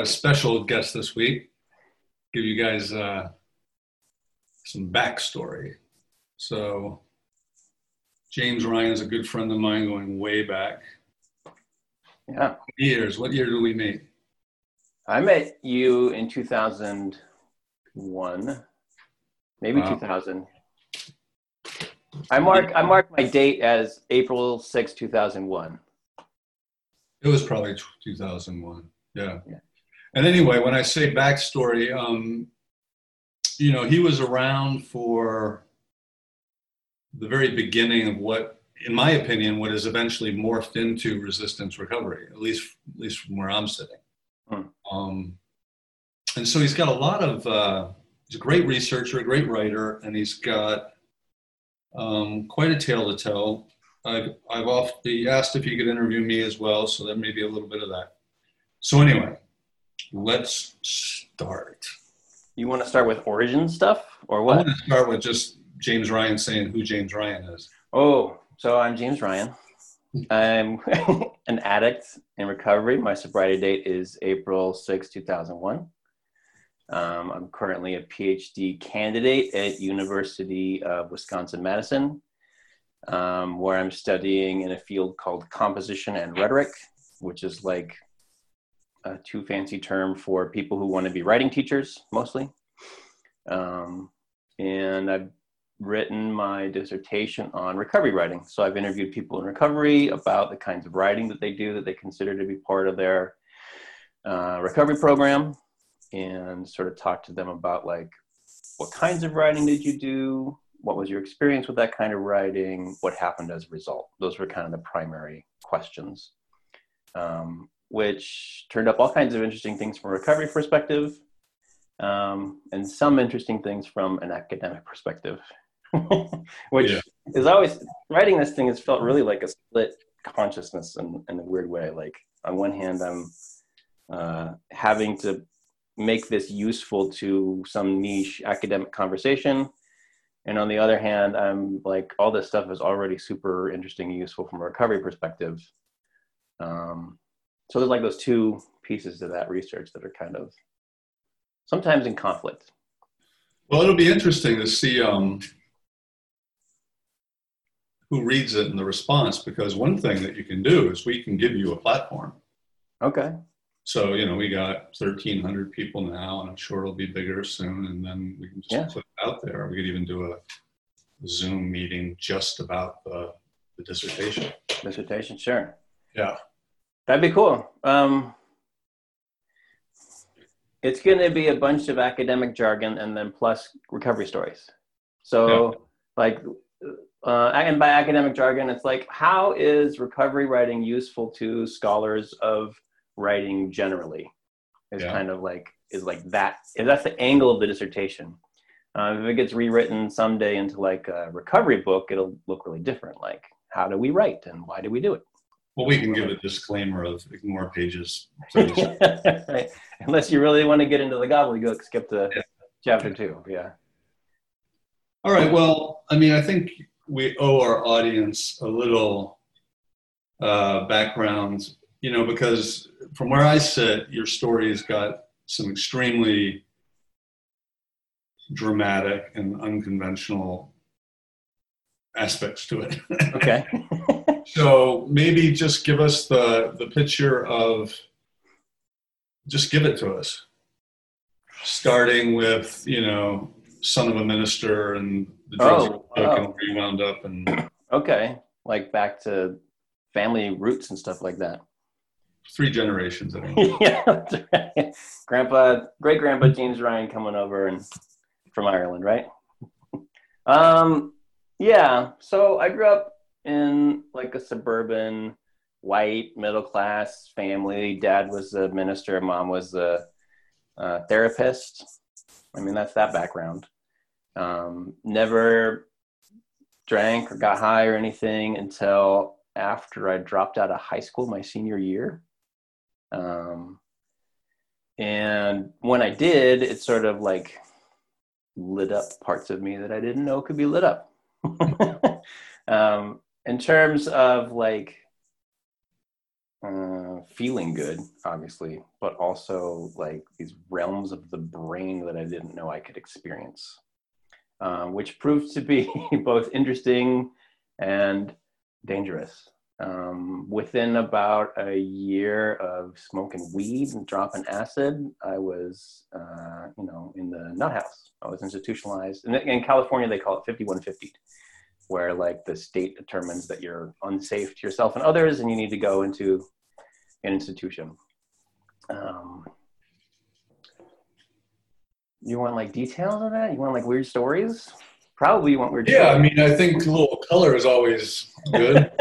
Got a special guest this week. Give you guys uh, some backstory. So, James Ryan is a good friend of mine going way back. Yeah. Years. What year did we meet? I met you in 2001, maybe Wow. 2000. I mark I mark my date as April 6, 2001. It was probably 2001. Yeah. Yeah. And anyway, when I say backstory, um, you know, he was around for the very beginning of what, in my opinion, what is eventually morphed into resistance recovery, at least, at least from where I'm sitting. Hmm. Um, and so he's got a lot of, uh, he's a great researcher, a great writer, and he's got um, quite a tale to tell. I've, I've oft, he asked if he could interview me as well, so there may be a little bit of that. So anyway, let's start. You want to start with origin stuff or what? I want to start with just James Ryan saying who James Ryan is. Oh, so I'm James Ryan. I'm an addict in recovery. My sobriety date is April 6, 2001. Um, I'm currently a PhD candidate at University of Wisconsin-Madison, um, where I'm studying in a field called composition and rhetoric, which is like a too fancy term for people who want to be writing teachers, mostly. Um, and I've written my dissertation on recovery writing. So I've interviewed people in recovery about the kinds of writing that they do that they consider to be part of their uh, recovery program and sort of talked to them about like what kinds of writing did you do? What was your experience with that kind of writing? What happened as a result? Those were kind of the primary questions, um, which turned up all kinds of interesting things from a recovery perspective um, and some interesting things from an academic perspective. which Yeah. is always writing this thing has felt really like a split consciousness in, in a weird way. Like on one hand, I'm uh, having to make this useful to some niche academic conversation. And on the other hand, I'm like, all this stuff is already super interesting and useful from a recovery perspective. Um, so there's like those two pieces of that research that are kind of sometimes in conflict. Well, it'll be interesting to see um, who reads it and the response, because one thing that you can do is we can give you a platform. Okay. So, you know, we got 1,300 people now, and I'm sure it'll be bigger soon. And then we can just Yeah. put it out there. We could even do a Zoom meeting just about the, the dissertation. Dissertation, sure. Yeah. That'd be cool. Um, it's going to be a bunch of academic jargon and then plus recovery stories. So, like, uh, and by academic jargon, it's like, how is recovery writing useful to scholars of writing generally? Is Yeah. kind of like is like that. Is that's the angle of the dissertation. Uh, if it gets rewritten someday into like a recovery book, it'll look really different. Like, how do we write and why do we do it? Well, we can give a disclaimer of ignore pages. right. Unless you really want to get into the gobbledygook, skip to Yeah. chapter two. Yeah. All right. Well, I mean, I think we owe our audience a little uh, background, you know, because from where I sit, your story has got some extremely dramatic and unconventional aspects to it. Okay. so maybe just give us the the picture of just give it to us starting with you know son of a minister and the drugs Oh, wow. and where he wound up and okay. Like back to family roots and stuff like that. three generations I yeah. right. Grandpa, great grandpa James Ryan coming over and from Ireland, right? Um, Yeah. So I grew up in like a suburban, white, middle class family. Dad was a minister, mom was a, a therapist. I mean, that's that background. Um, never drank or got high or anything until after I dropped out of high school my senior year. Um, and when I did, it sort of like lit up parts of me that I didn't know could be lit up. um, in terms of like uh, feeling good, obviously, but also like these realms of the brain that I didn't know I could experience, um, which proved to be both interesting and dangerous. Um, within about a year of smoking weed and dropping acid, I was, uh, you know, in the nut house. I was institutionalized. And in California, they call it 5150, where like the state determines that you're unsafe to yourself and others, and you need to go into an institution. Um, you want like details of that? You want like weird stories? Probably you want weird. Yeah, stories. I mean, I think a little color is always good.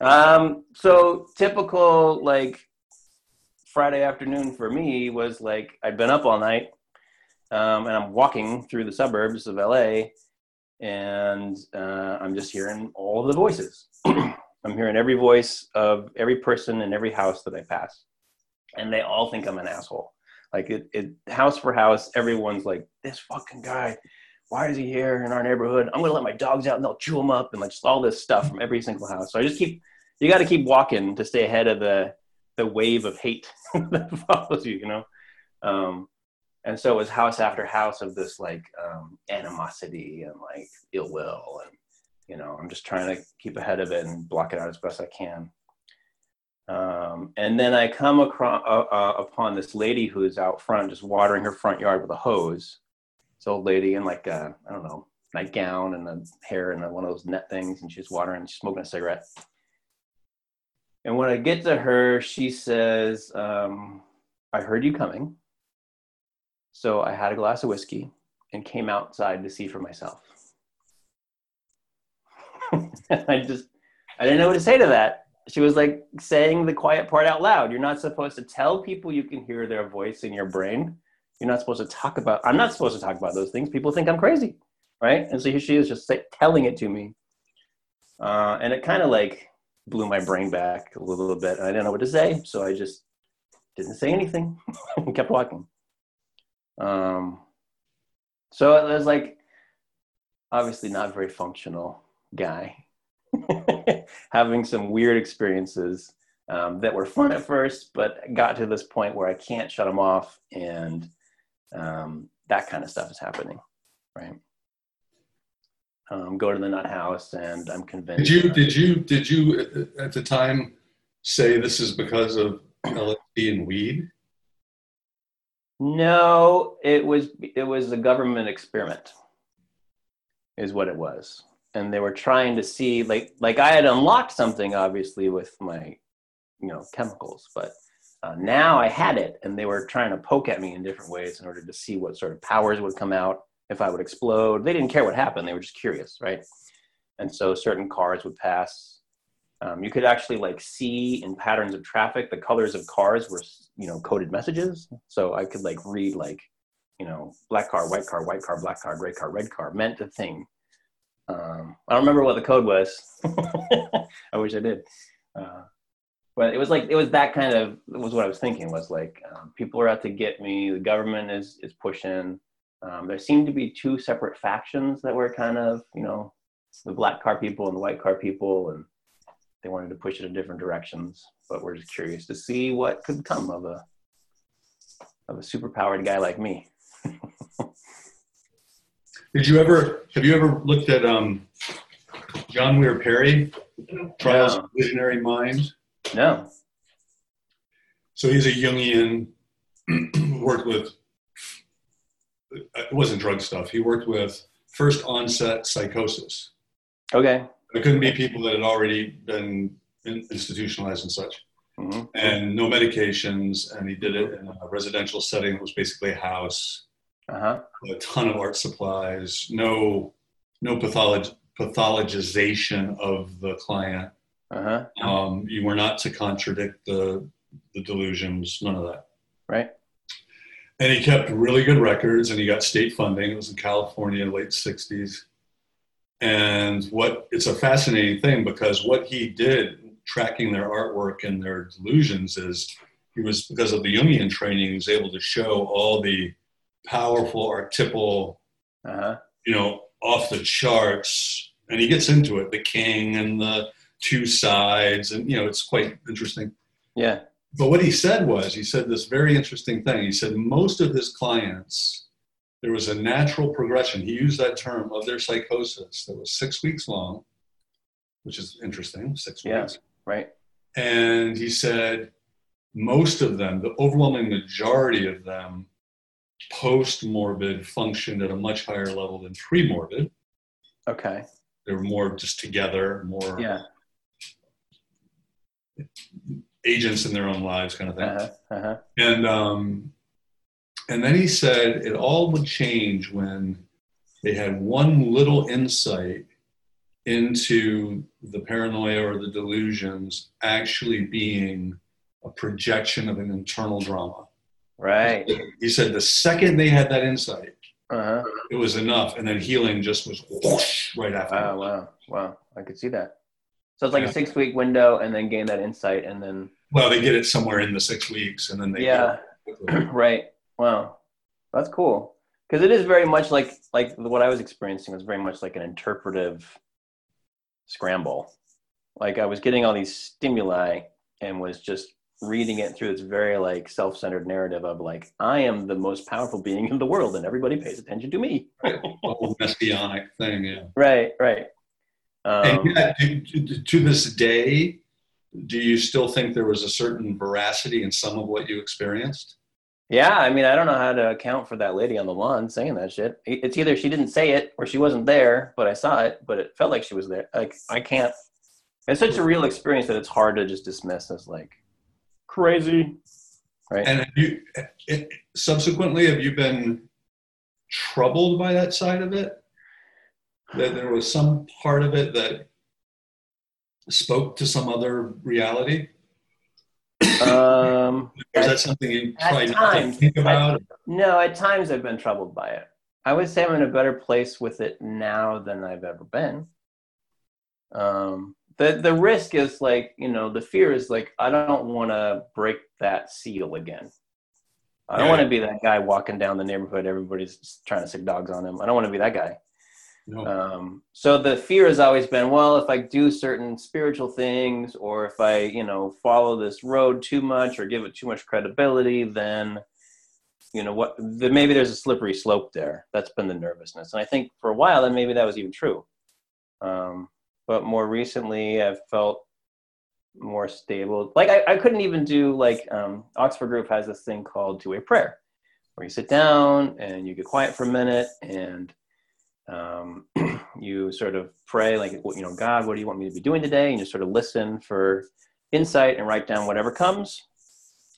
Um, so typical like Friday afternoon for me was like I'd been up all night, um, and I'm walking through the suburbs of LA, and uh, I'm just hearing all the voices. I'm hearing every voice of every person in every house that I pass, and they all think I'm an asshole. Like it, it house for house, everyone's like, "This fucking guy, why is he here in our neighborhood? I'm gonna let my dogs out and they'll chew them up and like just all this stuff from every single house. So I just keep you got to keep walking to stay ahead of the the wave of hate that follows you, you know. Um, and so it was house after house of this like um, animosity and like ill will, and you know, I'm just trying to keep ahead of it and block it out as best I can. Um, and then I come across uh, uh, upon this lady who's out front, just watering her front yard with a hose. This old lady in like I don't know nightgown and a hair and a, one of those net things, and she's watering, she's smoking a cigarette. And when I get to her, she says, um, I heard you coming. So I had a glass of whiskey and came outside to see for myself. I just, I didn't know what to say to that. She was like saying the quiet part out loud. You're not supposed to tell people you can hear their voice in your brain. You're not supposed to talk about, I'm not supposed to talk about those things. People think I'm crazy. Right. And so here she is just say, telling it to me. Uh, and it kind of like blew my brain back a little bit. I didn't know what to say. So I just didn't say anything and kept walking. Um, so it was like, obviously not very functional guy having some weird experiences um, that were fun at first, but got to this point where I can't shut them off, and um, that kind of stuff is happening, right? Um, go to the nut house, and I'm convinced. Did you did you did you at the time say this is because of LSD and weed? No, it was it was a government experiment, is what it was, and they were trying to see like like I had unlocked something obviously with my, you know, chemicals, but uh, now I had it, and they were trying to poke at me in different ways in order to see what sort of powers would come out if I would explode. They didn't care what happened; they were just curious, right? And so certain cars would pass um, you could actually like see in patterns of traffic the colors of cars were you know coded messages. So i could like read like you know black car white car white car black car gray car red car meant a thing. Um, i don't remember what the code was. I wish i did. Uh, but it was like it was that kind of was what i was thinking was like um, people are out to get me. The government is is pushing. Um, there seemed to be two separate factions that were kind of you know the black car people and the white car people. And they wanted to push it in different directions, but we're just curious to see what could come of a of a superpowered guy like me. Did you ever have you ever looked at um, John Weir Perry, Trials No. of Visionary Mind? No. So he's a Jungian, who worked with, it wasn't drug stuff. He worked with first onset psychosis. Okay. It couldn't be people that had already been institutionalized and such, hmm and no medications. And he did it in a residential setting. It was basically a house, Uh huh. a ton of art supplies, no, no pathology, pathologization of the client. Uh huh. Um, you were not to contradict the the delusions, none of that. Right. And he kept really good records, and he got state funding. It was in California, late '60s. And what it's a fascinating thing because what he did, tracking their artwork and their delusions, is he was because of the Jungian training, he was able to show all the powerful archetypal, Uh-huh. you know, off the charts. And he gets into it, the king and the two sides, and you know, it's quite interesting. Yeah. But what he said was, he said this very interesting thing. He said most of his clients, there was a natural progression. He used that term of their psychosis that was six weeks long, which is interesting, six Yeah. weeks. Right. And he said most of them, the overwhelming majority of them, post morbid functioned at a much higher level than pre morbid. Okay. They were more just together, more Yeah. agents in their own lives, kind of thing. Uh huh. Uh huh. And um, and then he said it all would change when they had one little insight into the paranoia or the delusions actually being a projection of an internal drama. Right. He said the second they had that insight, Uh huh. it was enough, and then healing just was whoosh right after. Wow. Wow. Wow. I could see that. So it's like Yeah. a six week window, and then gain that insight, and then Well, they get it somewhere in the six weeks, and then they yeah. get it quickly. right. Wow. That's cool. Because it is very much like like what I was experiencing was very much like an interpretive scramble. Like I was getting all these stimuli and was just reading it through this very like self-centered narrative of like I am the most powerful being in the world and everybody pays attention to me. Whole messianic thing, yeah. Right. Right. And Um, yet, to, to- to this day, do you still think there was a certain veracity in some of what you experienced? Yeah, I mean, I don't know how to account for that lady on the lawn saying that shit. It's either she didn't say it or she wasn't there, but I saw it, but it felt like she was there. Like, I can't. It's such a real experience that it's hard to just dismiss as like crazy. Right. And have you, it, subsequently, have you been troubled by that side of it? That there was some part of it that spoke to some other reality? Um, Or is that something you At try not to times. think about? no, at times I've been troubled by it. I would say I'm in a better place with it now than I've ever been. Um, the the risk is like you know the fear is like I don't want to break that seal again. I don't Yeah. want to be that guy walking down the neighborhood. Everybody's trying to sick dogs on him. I don't want to be that guy. No. Um, so the fear has always been, well, if I do certain spiritual things, or if I, you know, follow this road too much, or give it too much credibility, then, you know, what? Then maybe there's a slippery slope there. That's been the nervousness, and I think for a while, then maybe that was even true. Um, but more recently, I've felt more stable. Like I, I couldn't even do like um, Oxford Group has this thing called two-way prayer, where you sit down and you get quiet for a minute and um, you sort of pray like you know god what do you want me to be doing today? And you sort of listen for insight and write down whatever comes.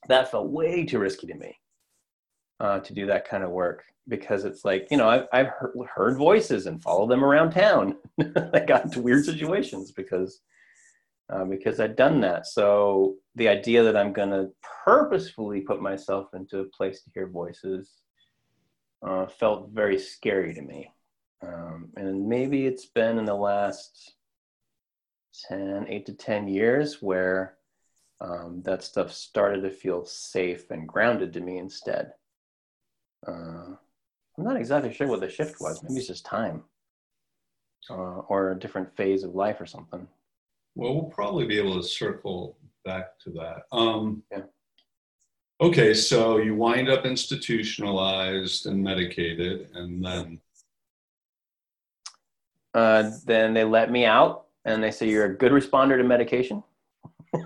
That felt way too risky to me uh, to do that kind of work because it's like you know i've, I've heard, heard voices and followed them around town. I got into weird situations because uh, because i'd done that. So the idea that i'm going to purposefully put myself into a place to hear voices uh, felt very scary to me um, and maybe it's been in the last 10 8 to 10 years where um, that stuff started to feel safe and grounded to me instead uh, i'm not exactly sure what the shift was maybe it's just time uh, or a different phase of life or something Well, we'll probably be able to circle back to that. Um, Yeah. Okay, so you wind up institutionalized and medicated, and then uh, then they let me out and they say you're a good responder to medication.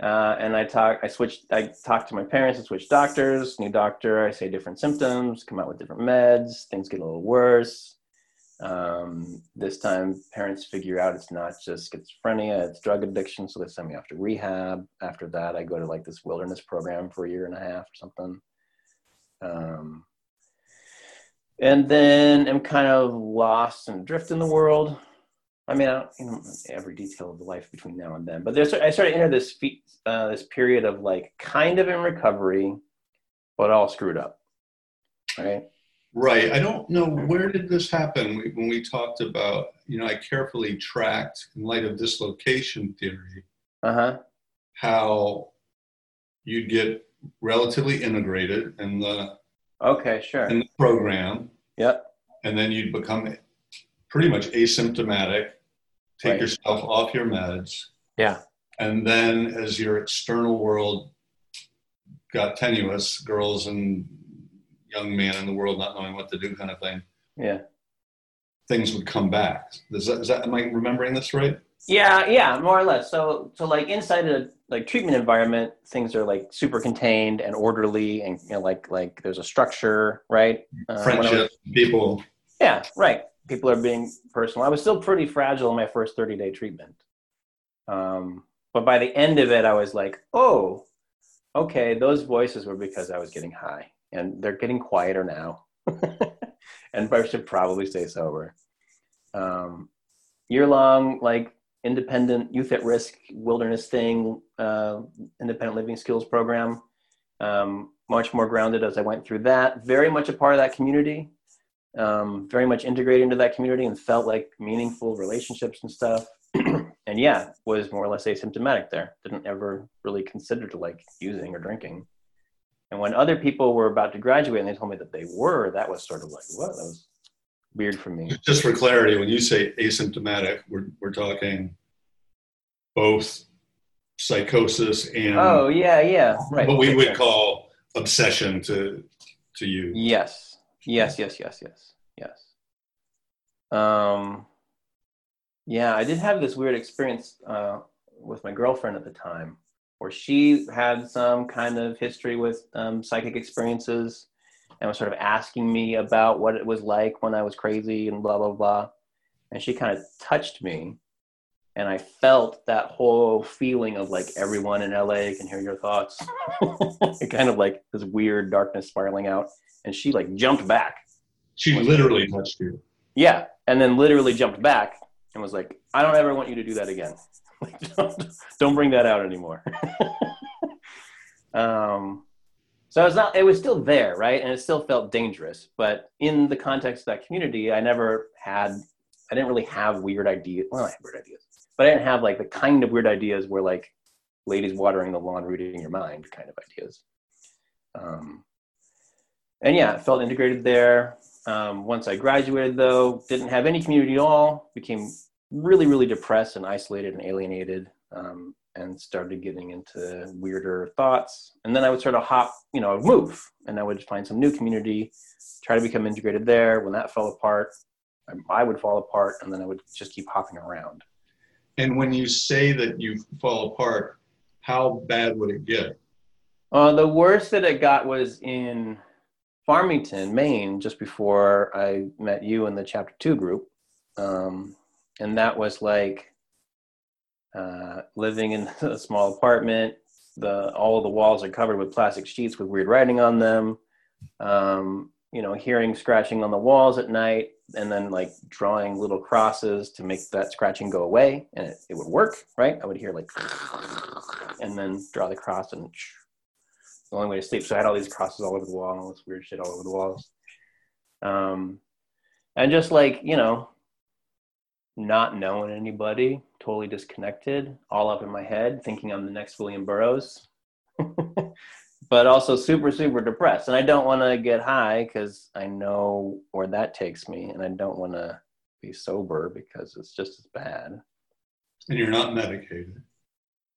Uh, and i talk i switched i talked to my parents i switched doctors new doctor i say different symptoms come out with different meds things get a little worse. Um, this time parents figure out it's not just schizophrenia it's drug addiction so they send me off to rehab. After that i go to like this wilderness program for a year and a half or something. Um, and then am kind of lost and drift in the world I mean, I don't you know every detail of the life between now and then, but there's I started enter this uh, this period of like kind of in recovery, but all screwed up, right? Right. I don't know where did this happen when we talked about. You know, I carefully tracked in light of dislocation theory Uh huh. how you'd get relatively integrated in the Okay, sure. in the program. And then you'd become pretty much asymptomatic, take Right. yourself off your meds, Yeah. and then as your external world got tenuous, girls and young men in the world not knowing what to do, kind of thing, Yeah. things would come back. Is that, is that am I remembering this right? Yeah, yeah, more or less. So, so like inside a like treatment environment, things are like super contained and orderly, and you know, like like there's a structure, right? Uh, I was- Friendship, people. yeah, right. People are being personal. I was still pretty fragile in my first 30 day treatment, um, but by the end of it, I was like, oh, okay, those voices were because I was getting high, and they're getting quieter now, and I should probably stay sober. Um, year long, like independent youth at risk wilderness thing, uh, independent living skills program. Um, much more grounded as I went through that. Very much a part of that community. Um, very much integrated into that community and felt like meaningful relationships and stuff. and yeah, was more or less asymptomatic there. Didn't ever really consider to like using or drinking. And when other people were about to graduate and they told me that they were, that was sort of like, what? That was weird for me. Just for clarity, when you say asymptomatic, we're, we're talking both psychosis and Oh yeah, yeah, right. what we would call obsession to to you. Yes. Yes, yes, yes, yes, yes. Um, yeah, I did have this weird experience uh, with my girlfriend at the time where she had some kind of history with um, psychic experiences and was sort of asking me about what it was like when I was crazy and blah, blah, blah. And she kind of touched me. And I felt that whole feeling of like everyone in LA can hear your thoughts. it kind of like this weird darkness spiraling out and she like jumped back. She literally touched you. Yeah, and then literally jumped back and was like, "I don't ever want you to do that again. Like, don't, don't bring that out anymore." um, so it's not. It was still there, right? And it still felt dangerous. But in the context of that community, I never had. I didn't really have weird ideas. Well, I had weird ideas, but I didn't have like the kind of weird ideas where like ladies watering the lawn, reading your mind kind of ideas. Um, and yeah, it felt integrated there. Um, once I graduated, though, didn't have any community at all. Became really, really depressed and isolated and alienated, um, and started getting into weirder thoughts. And then I would sort of hop, you know, I would move, and I would find some new community, try to become integrated there. When that fell apart, I, I would fall apart, and then I would just keep hopping around. And when you say that you fall apart, how bad would it get? Uh, the worst that it got was in Farmington, Maine, just before I met you in the chapter two group. Um, and that was like uh, living in a small apartment. The all the walls are covered with plastic sheets with weird writing on them. Um, you know, hearing scratching on the walls at night, and then like drawing little crosses to make that scratching go away, and it, it would work, right? I would hear like, and then draw the cross, and the only way to sleep. So I had all these crosses all over the wall all this weird shit all over the walls. Um, and just like, you know, not knowing anybody, totally disconnected, all up in my head, thinking I'm the next William Burroughs. but also super, super depressed. And I don't want to get high because I know where that takes me. And I don't want to be sober because it's just as bad. And you're not medicated.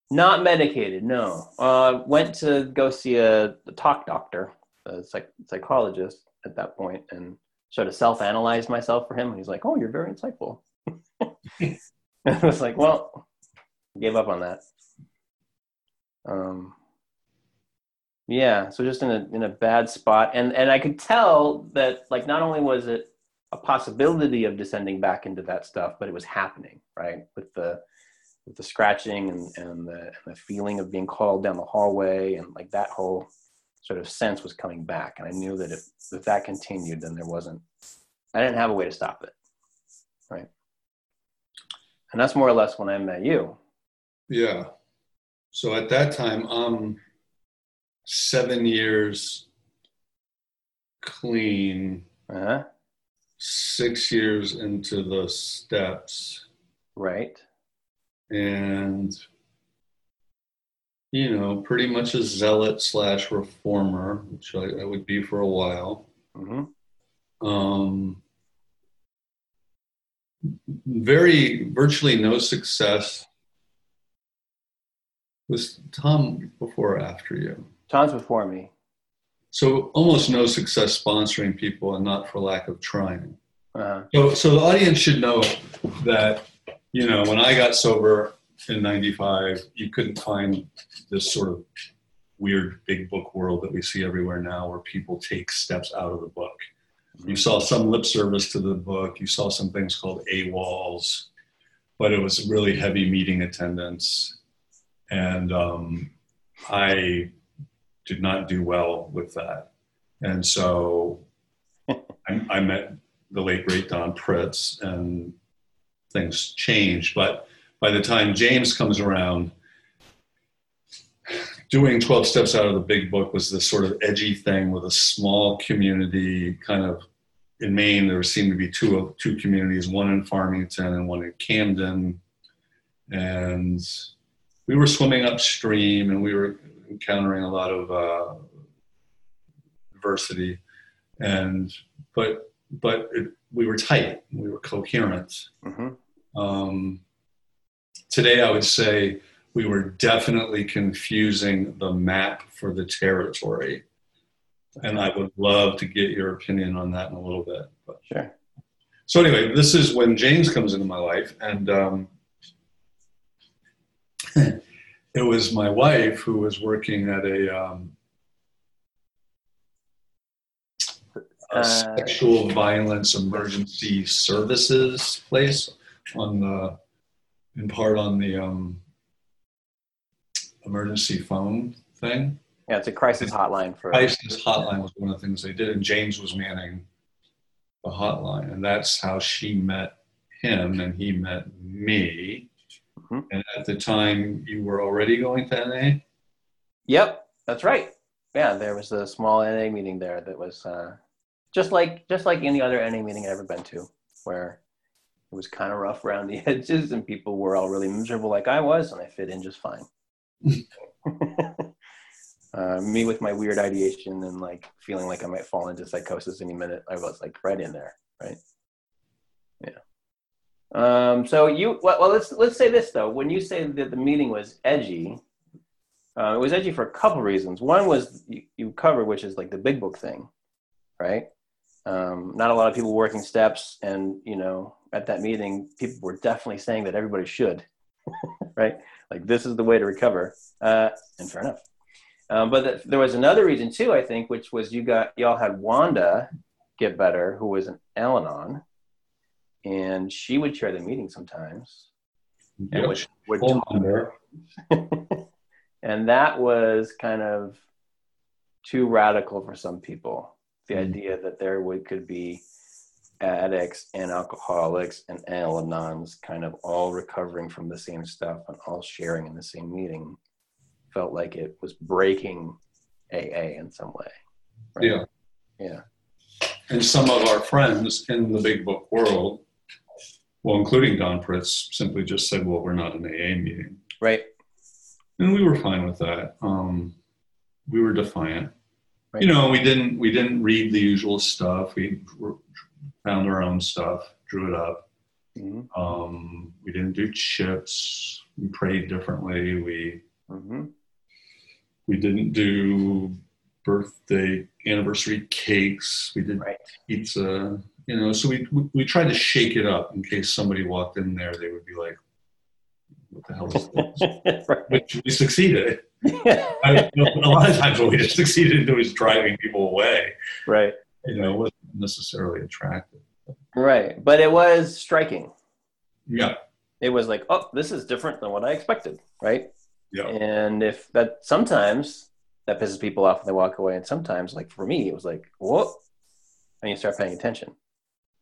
Not medicated, no. Uh, went to go see a, a talk doctor, a psych- psychologist at that point, and sort of self-analyzed myself for him. And he's like, "Oh, you're very insightful." I was like, "Well, gave up on that." Um, yeah, so just in a in a bad spot, and and I could tell that like not only was it a possibility of descending back into that stuff, but it was happening, right? With the with the scratching and, and, the, and the feeling of being called down the hallway and like that whole sort of sense was coming back and i knew that if, if that continued then there wasn't i didn't have a way to stop it right And that's more or less when I met you. Yeah. So at that time, I'm seven years clean, Uh-huh. six years into the steps, Right. and you know, pretty much a zealot slash reformer, which I, I would be for a while. hmm Um, very virtually no success. Was Tom before or after you? Tom's before me. So almost no success sponsoring people, and not for lack of trying. Uh-huh. So, so the audience should know that you know when I got sober in '95, you couldn't find this sort of weird big book world that we see everywhere now, where people take steps out of the book. You saw some lip service to the book. You saw some things called AWOLs, but it was really heavy meeting attendance, and um, I did not do well with that. And so I, I met the late great Don Pritz, and things changed. But by the time James comes around, doing 12 steps out of the big book was this sort of edgy thing with a small community kind of in maine there seemed to be two two communities one in farmington and one in camden. And we were swimming upstream and we were encountering a lot of uh, adversity and but but it, we were tight we were coherent. Hmm um, today, I would say we were definitely confusing the map for the territory. And I would love to get your opinion on that in a little bit. But, Sure. so, anyway, this is when James comes into my life. And um, it was my wife who was working at a, um, a Uh, sexual violence emergency services place on the in part on the um, emergency phone thing. Yeah, it's a crisis hotline for. ISIS hotline was one of the things they did, and James was manning the hotline, and that's how she met him, and he met me. Mhm. And at the time, you were already going to NA. Yep, that's right. Yeah, there was a small NA meeting there that was uh, just like just like any other NA meeting I've ever been to, where it was kind of rough around the edges and people were all really miserable, like I was, and I fit in just fine. uh, me with my weird ideation and like feeling like I might fall into psychosis any minute, I was like right in there, right? Yeah. Um, so you well, well, let's let's say this though. When you say that the meeting was edgy, uh, it was edgy for a couple reasons. One was you, you covered, which is like the big book thing, right? Um, not a lot of people working steps, and you know, at that meeting, people were definitely saying that everybody should, right? Like this is the way to recover, uh, and fair enough. Um, but th- there was another reason too, I think, which was you got y'all had Wanda get better, who was an Al-Anon, and she would chair the meeting sometimes, and Yep. would, would and that was kind of too radical for some people. The Mm. idea that there would could be addicts and alcoholics and Al-Anons kind of all recovering from the same stuff and all sharing in the same meeting felt like it was breaking AA in some way. right? Yeah. Yeah. And some of our friends in the big book world, well, including Don Pritz, simply just said, well, we're not an AA meeting. Right. And we were fine with that. Um, we were defiant. Right. You know, we didn't we didn't read the usual stuff. We found our own stuff, drew it up. hmm Um, we didn't do chips. We prayed differently. We hmm we didn't do birthday anniversary cakes. We did Right. pizza. You know, so we we, we tried to shake it up in case somebody walked in there, they would be like, "What the hell is this?" right. Which we succeeded. A lot of times, what we just succeeded in doing is driving people away. right. You know, it wasn't necessarily attractive. Right. But it was striking. Yeah, it was like, oh, this is different than what I expected, right? Yeah, And if that sometimes that pisses people off and they walk away, and sometimes, like for me, it was like, whoa, and you start paying attention,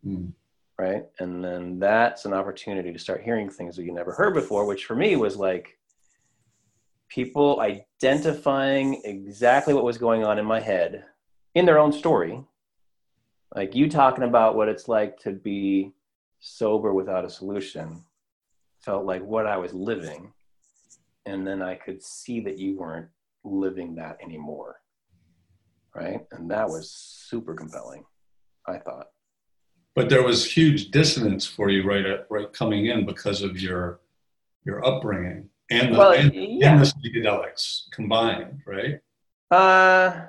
Mm. right? And then that's an opportunity to start hearing things that you never heard before, which for me was like people identifying exactly what was going on in my head in their own story. Like you talking about what it's like to be sober without a solution felt like what I was living. And then I could see that you weren't living that anymore. Right. And that was super compelling, I thought. But there was huge dissonance for you right at, right coming in because of your your upbringing and the, Well, and, yeah. and the psychedelics combined, right? Uh,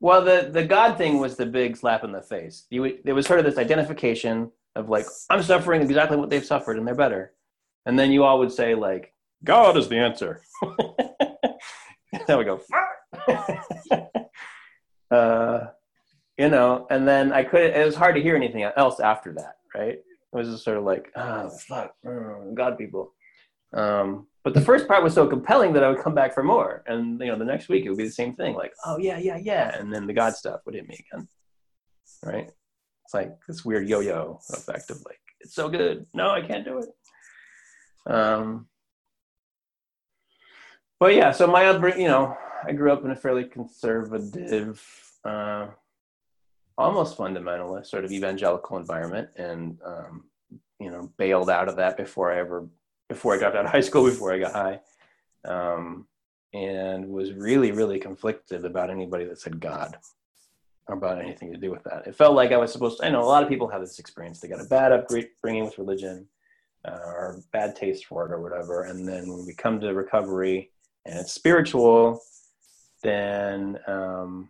well, the the God thing was the big slap in the face. You there was sort of this identification of like I'm suffering exactly what they've suffered and they're better, and then you all would say like God is the answer. there we go uh, you know, and then I could. It was hard to hear anything else after that, right? It was just sort of like oh fuck, oh, God people. Um, but the first part was so compelling that I would come back for more. And you know, the next week it would be the same thing, like, oh yeah, yeah, yeah. And then the God stuff would hit me again. Right? It's like this weird yo-yo effect of like, it's so good. No, I can't do it. Um but yeah, so my upbringing, you know, I grew up in a fairly conservative, uh, almost fundamentalist, sort of evangelical environment, and um, you know, bailed out of that before I ever before I got out of high school, before I got high, um, and was really, really conflicted about anybody that said God or about anything to do with that. It felt like I was supposed to, I know a lot of people have this experience. They got a bad upbringing with religion uh, or bad taste for it or whatever. And then when we come to recovery and it's spiritual, then, um,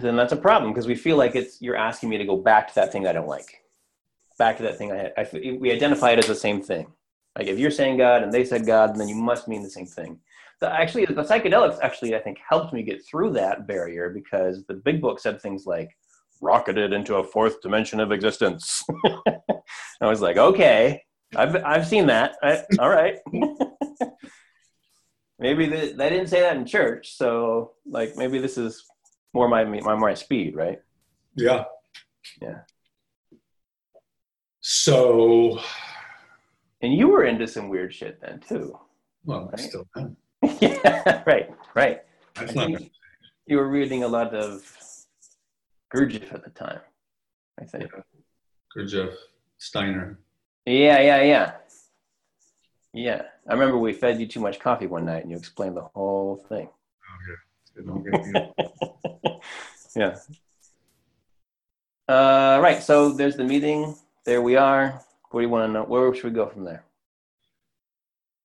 then that's a problem because we feel like it's you're asking me to go back to that thing I don't like back to that thing I, I we identify it as the same thing. Like if you're saying God and they said God, then you must mean the same thing. The, actually, the psychedelics actually I think helped me get through that barrier because the big book said things like rocketed into a fourth dimension of existence. I was like, okay, I've I've seen that. I, all right. maybe the, they didn't say that in church, so like maybe this is more my my my speed, right? Yeah. Yeah. So, And you were into some weird shit then too. well, I Right. still am. yeah, right, right. That's I not you were reading a lot of Gurdjieff at the time, I think. Gurdjieff, Steiner. Yeah, yeah, yeah. Yeah. I remember we fed you too much coffee one night and you explained the whole thing. Oh, yeah. They don't get you. yeah. Uh, right. So there's the meeting. There we are. What do you want to know? Where should we go from there?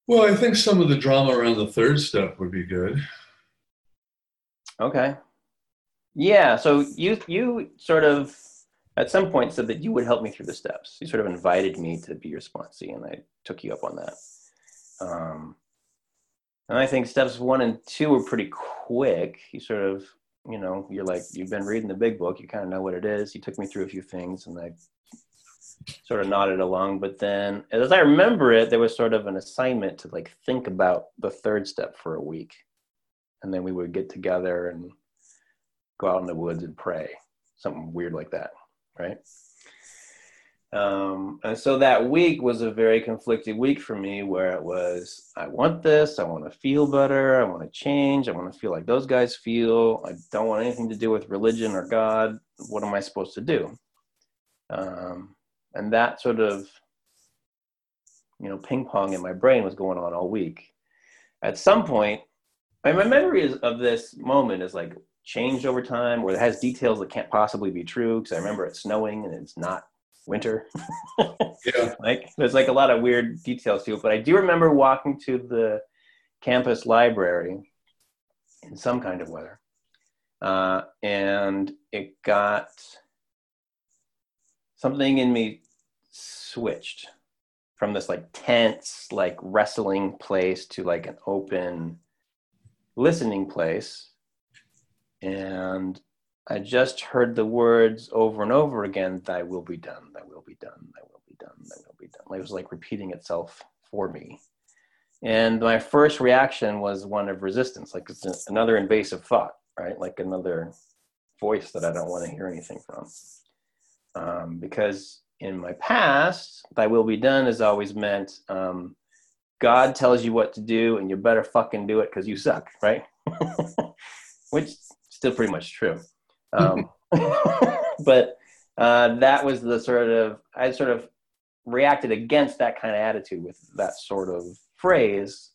Well, I think some of the drama around the third step would be good. Okay. Yeah. So you you sort of at some point said that you would help me through the steps. You sort of invited me to be your sponsee, and I took you up on that. Um, and I think steps one and two were pretty quick. You sort of, you know, you're like you've been reading the big book. You kind of know what it is. You took me through a few things, and I sort of nodded along. But then, as I remember it, there was sort of an assignment to like think about the third step for a week, and then we would get together and go out in the woods and pray, something weird like that, right? Um, and so that week was a very conflicted week for me where it was, I want this, I want to feel better, I want to change, I want to feel like those guys feel, I don't want anything to do with religion or God. What am I supposed to do? Um, and that sort of, you know, ping pong in my brain was going on all week. At some point, and my memory is, of this moment is like changed over time, where it has details that can't possibly be true. Because I remember it snowing and it's not winter. Yeah. like there's like a lot of weird details to it. But I do remember walking to the campus library in some kind of weather, uh, and it got something in me switched from this like tense, like wrestling place to like an open listening place. And I just heard the words over and over again, Thy will be done, Thy will be done, Thy will be done, Thy will be done. It was like repeating itself for me. And my first reaction was one of resistance, like it's another invasive thought, right? Like another voice that I don't want to hear anything from. Um, because in my past, thy will be done has always meant um, God tells you what to do and you better fucking do it because you suck, right? Which still pretty much true. Um, but uh, that was the sort of, I sort of reacted against that kind of attitude with that sort of phrase.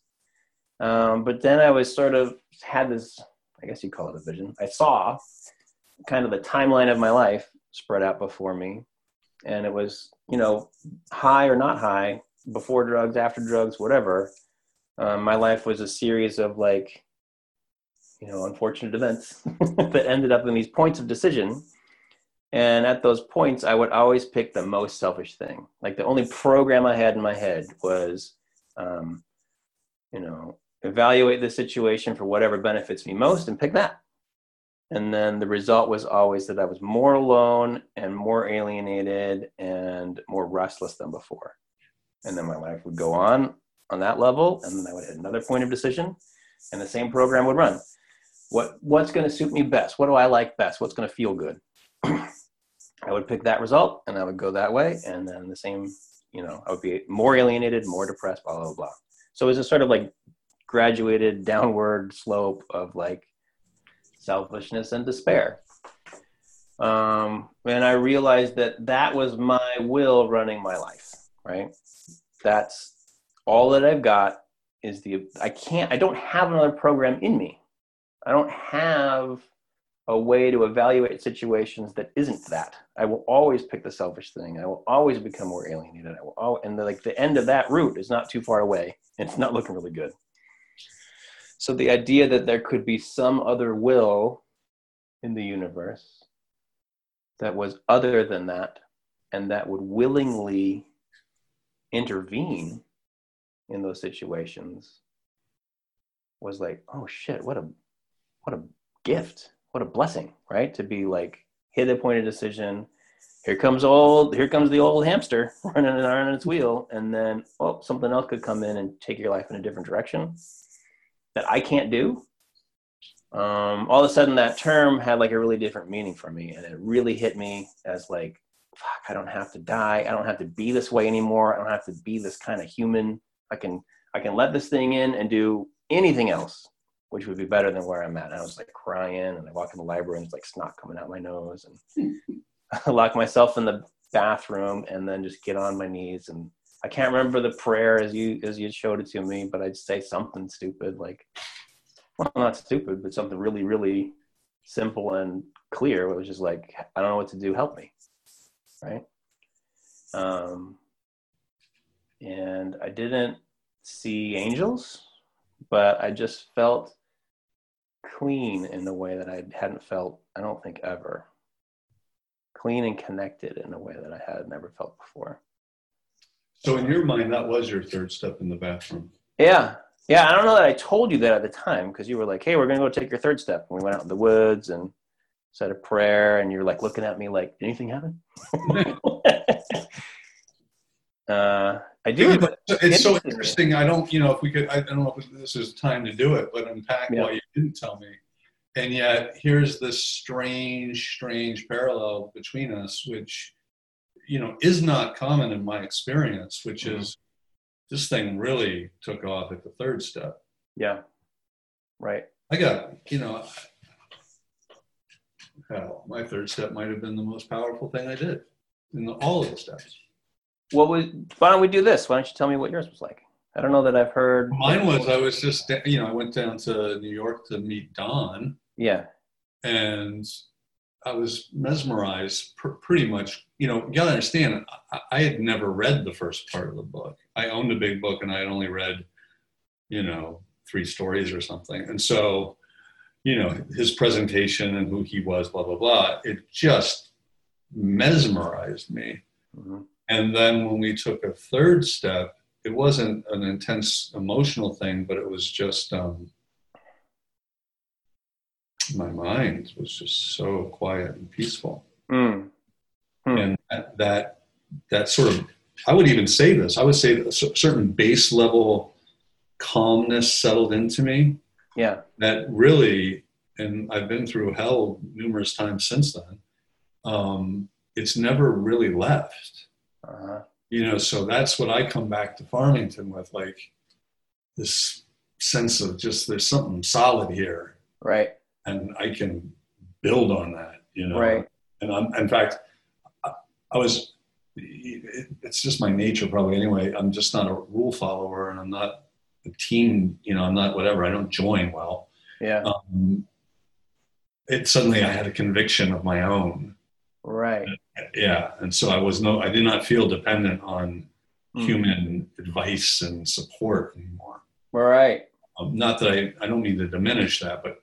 Um, but then I was sort of had this, I guess you'd call it a vision. I saw kind of the timeline of my life spread out before me. And it was, you know, high or not high, before drugs, after drugs, whatever. Um, my life was a series of like, you know, unfortunate events that ended up in these points of decision. And at those points, I would always pick the most selfish thing. Like the only program I had in my head was, um, you know, evaluate the situation for whatever benefits me most and pick that. And then the result was always that I was more alone and more alienated and more restless than before. And then my life would go on on that level. And then I would hit another point of decision and the same program would run. What, what's going to suit me best? What do I like best? What's going to feel good? I would pick that result and I would go that way. And then the same, you know, I would be more alienated, more depressed, blah, blah, blah. So it was a sort of like graduated downward slope of like selfishness and despair. Um, and I realized that that was my will running my life, right? That's all that I've got is the, I can't, I don't have another program in me. I don't have a way to evaluate situations that isn't that. I will always pick the selfish thing. I will always become more alienated. I will, and the, like the end of that route is not too far away. It's not looking really good. So the idea that there could be some other will in the universe that was other than that and that would willingly intervene in those situations was like, oh shit, what a what a gift, what a blessing, right? To be like hit a point of decision. Here comes old, here comes the old hamster running on its wheel, and then oh, something else could come in and take your life in a different direction that I can't do, um, all of a sudden that term had like a really different meaning for me. And it really hit me as like, fuck, I don't have to die. I don't have to be this way anymore. I don't have to be this kind of human. I can, I can let this thing in and do anything else, which would be better than where I'm at. And I was like crying and I walk in the library and it's like snot coming out my nose and I lock myself in the bathroom and then just get on my knees and I can't remember the prayer as you as you showed it to me, but I'd say something stupid like, well, not stupid, but something really, really simple and clear. It was just like, I don't know what to do. Help me, right? Um, and I didn't see angels, but I just felt clean in the way that I hadn't felt. I don't think ever clean and connected in a way that I had never felt before. So in your mind, that was your third step in the bathroom. Yeah. Yeah. I don't know that I told you that at the time because you were like, hey, we're going to go take your third step. And we went out in the woods and said a prayer and you're like looking at me like, anything happen? uh, I do. Yeah, but it's so interesting. I don't, you know, if we could, I don't know if this is time to do it, but unpack yeah. why you didn't tell me. And yet here's this strange, strange parallel between us, which you know is not common in my experience which mm-hmm. is this thing really took off at the third step yeah right i got you know hell my third step might have been the most powerful thing i did in the, all of the steps what was why don't we do this why don't you tell me what yours was like i don't know that i've heard mine was i was just you know i went down to new york to meet don yeah and I was mesmerized pr- pretty much. You know, you gotta understand, I, I, had never read the first part of the book. I owned a big book and I had only read, you know, three stories or something. And so, you know, his presentation and who he was, blah, blah, blah, it just mesmerized me. Mm-hmm. And then when we took a third step, it wasn't an intense emotional thing, but it was just, um, my mind was just so quiet and peaceful. Mm. Mm. And that, that, that sort of, I would even say this, I would say that a certain base level calmness settled into me. Yeah. That really and I've been through hell numerous times since then. Um, it's never really left. Uh-huh. You know, so that's what I come back to Farmington with, like this sense of just there's something solid here, Right. and I can build on that. You know, Right. and I'm, in fact, I, I was. It's just my nature, probably. Anyway, I'm just not a rule follower, and I'm not a team. You know, I'm not whatever. I don't join well. Yeah. Um, it suddenly I had a conviction of my own. Right. Yeah, and so I was no. I did not feel dependent on Mm. human advice and support anymore. Right. Um, not that I, I don't mean to diminish that, but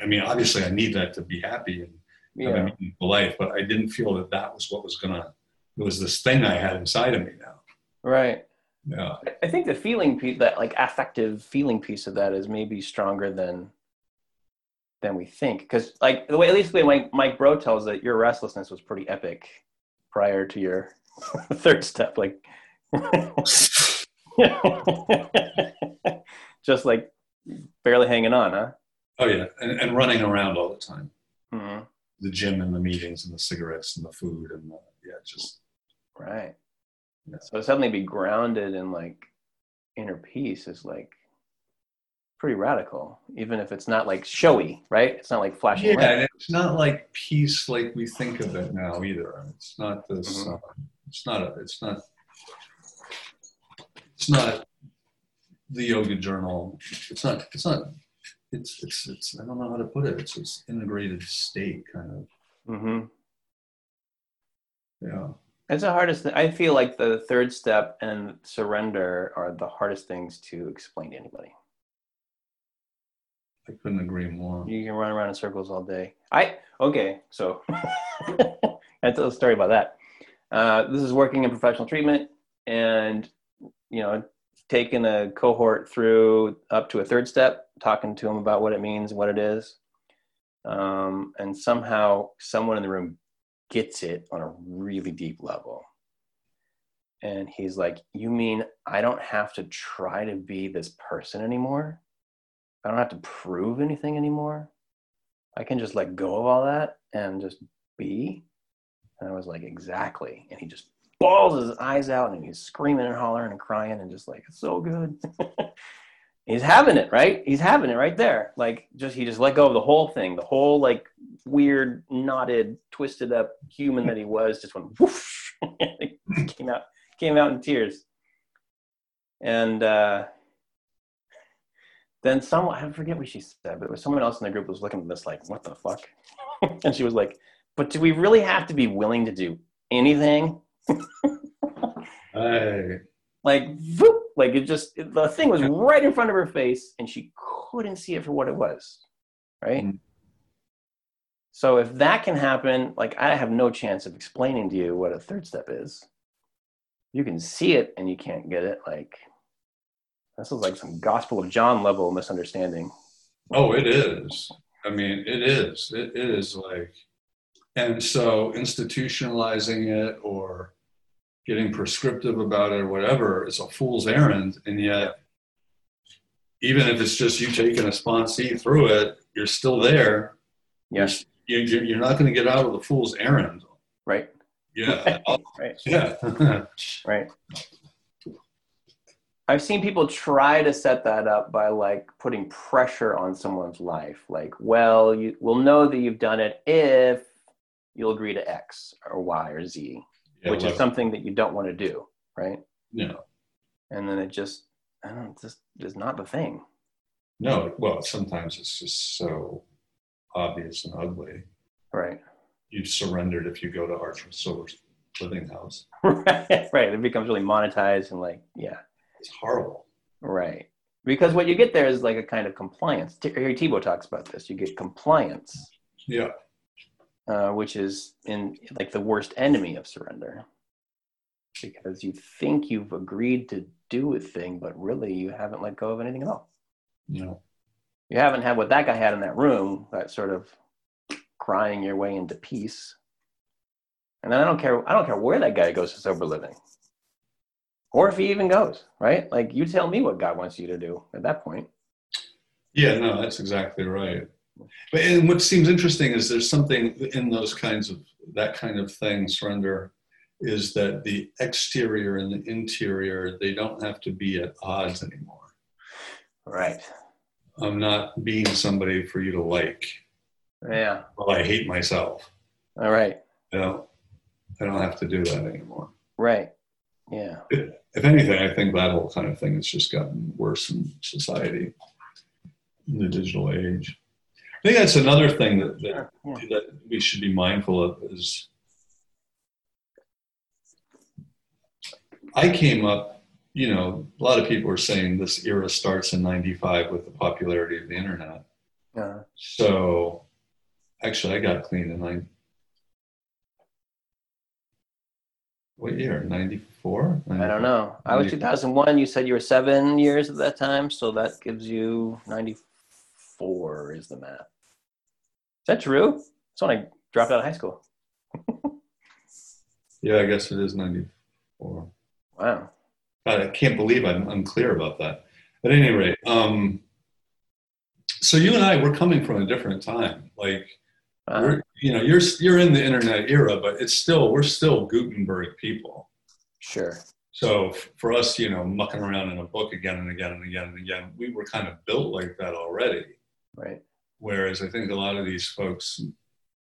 I mean, obviously I need that to be happy and have a meaningful life, but I didn't feel that that was what was gonna, it was this thing I had inside of me now. Right. Yeah. I- I think the feeling piece, that like affective feeling piece of that is maybe stronger than than we think. Because like the way, at least the way Mike, Mike Bro tells it, your restlessness was pretty epic prior to your third step. Like, just like barely hanging on, huh? Oh yeah. And, and running around all the time. hmm The gym and the meetings and the cigarettes and the food and the, yeah, just, Right. Yeah. So suddenly be grounded in like inner peace is like pretty radical, even if it's not like showy, right? It's not like flashy. yeah. lights. And it's not like peace like we think of it now either. It's not this, Mhm. uh, it's not, a, it's not, it's not the yoga journal. It's not, it's not, it's, it's, it's, I don't know how to put it. It's this integrated state kind of, Mm-hmm. yeah. It's the hardest. Thing. I feel like the third step and surrender are the hardest things to explain to anybody. I couldn't agree more. You can run around in circles all day. I okay, so I tell a story about that. Uh, this is working in professional treatment, and you know, taking a cohort through up to a third step, talking to them about what it means, what it is, um, and somehow someone in the room gets it on a really deep level. And he's like, "You mean I don't have to try to be this person anymore?" I don't have to prove anything anymore. I can just let go of all that and just be. And I was like, exactly. And he just bawls his eyes out and he's screaming and hollering and crying and just like, it's so good. he's having it, right? He's having it right there. Like just he just let go of the whole thing, the whole like weird, knotted, twisted up human that he was just went whoosh. Came out came out in tears. And uh then someone I forget what she said, but it was someone else in the group was looking at this like, what the fuck? and she was like, but do we really have to be willing to do anything? Hey, Like, voop, like it just the thing was right in front of her face, and she couldn't see it for what it was, right? Mm. So if that can happen, like I have no chance of explaining to you what a third step is. You can see it and you can't get it. Like this is like some Gospel of John level misunderstanding. Oh, it is. I mean, it is. It, it is like, and so institutionalizing it or getting prescriptive about it or whatever is a fool's errand. And yet, even if it's just you taking a sponsee through it, you're still there. Yes, You, you- you're not going to get out of the fool's errand. right, Yeah. Right. yeah. Right. I've seen people try to set that up by like putting pressure on someone's life. Like, well, you will know that you've done it if you'll agree to X or Y or Z, Yeah, which is something that you don't want to do. Right. no, And then it just, I don't know, just is not the thing. no. Well, sometimes it's just so obvious and ugly. Right. You've surrendered if you go to Archer Silver Living House. right. Right. It becomes really monetized and like, yeah. It's horrible. Right. Because what you get there is like a kind of compliance. Harry Tiebout talks about this. You get compliance. Yeah. uh, which is in like the worst enemy of surrender because you think you've agreed to do a thing but really you haven't let go of anything at all No. you haven't had what that guy had in that room that sort of crying your way into peace and then i don't care i don't care where that guy goes to sober living or if he even goes right like you tell me what god wants you to do at that point Yeah, no, that's exactly right. But and what seems interesting is there's something in those kinds of that kind of thing, surrender, is that the exterior and the interior they don't have to be at odds anymore. Right. I'm not being somebody for you to like. Yeah. Well, I hate myself. All right. You know, I don't have to do that anymore. Right. Yeah. If anything, I think that whole kind of thing has just gotten worse in society in the digital age. I think that's another thing that, that, that we should be mindful of is I came up, you know, a lot of people are saying this era starts in 95 with the popularity of the internet. Yeah. So actually, I got clean in What year? 94? I don't know. I was 2001. You said you were seven years at that time, so that gives you 94 is the math. Is that true? That's when I dropped out of high school. Yeah, I guess it is 94. Wow. God, I can't believe I'm unclear about that. At any rate, um, so you and I, we're coming from a different time. Like, we're, uh, you know, you're you're in the internet era, but it's still we're still Gutenberg people. sure. So for us, you know, mucking around in a book again and again and again and again, we were kind of built like that already. Right. Whereas I think a lot of these folks,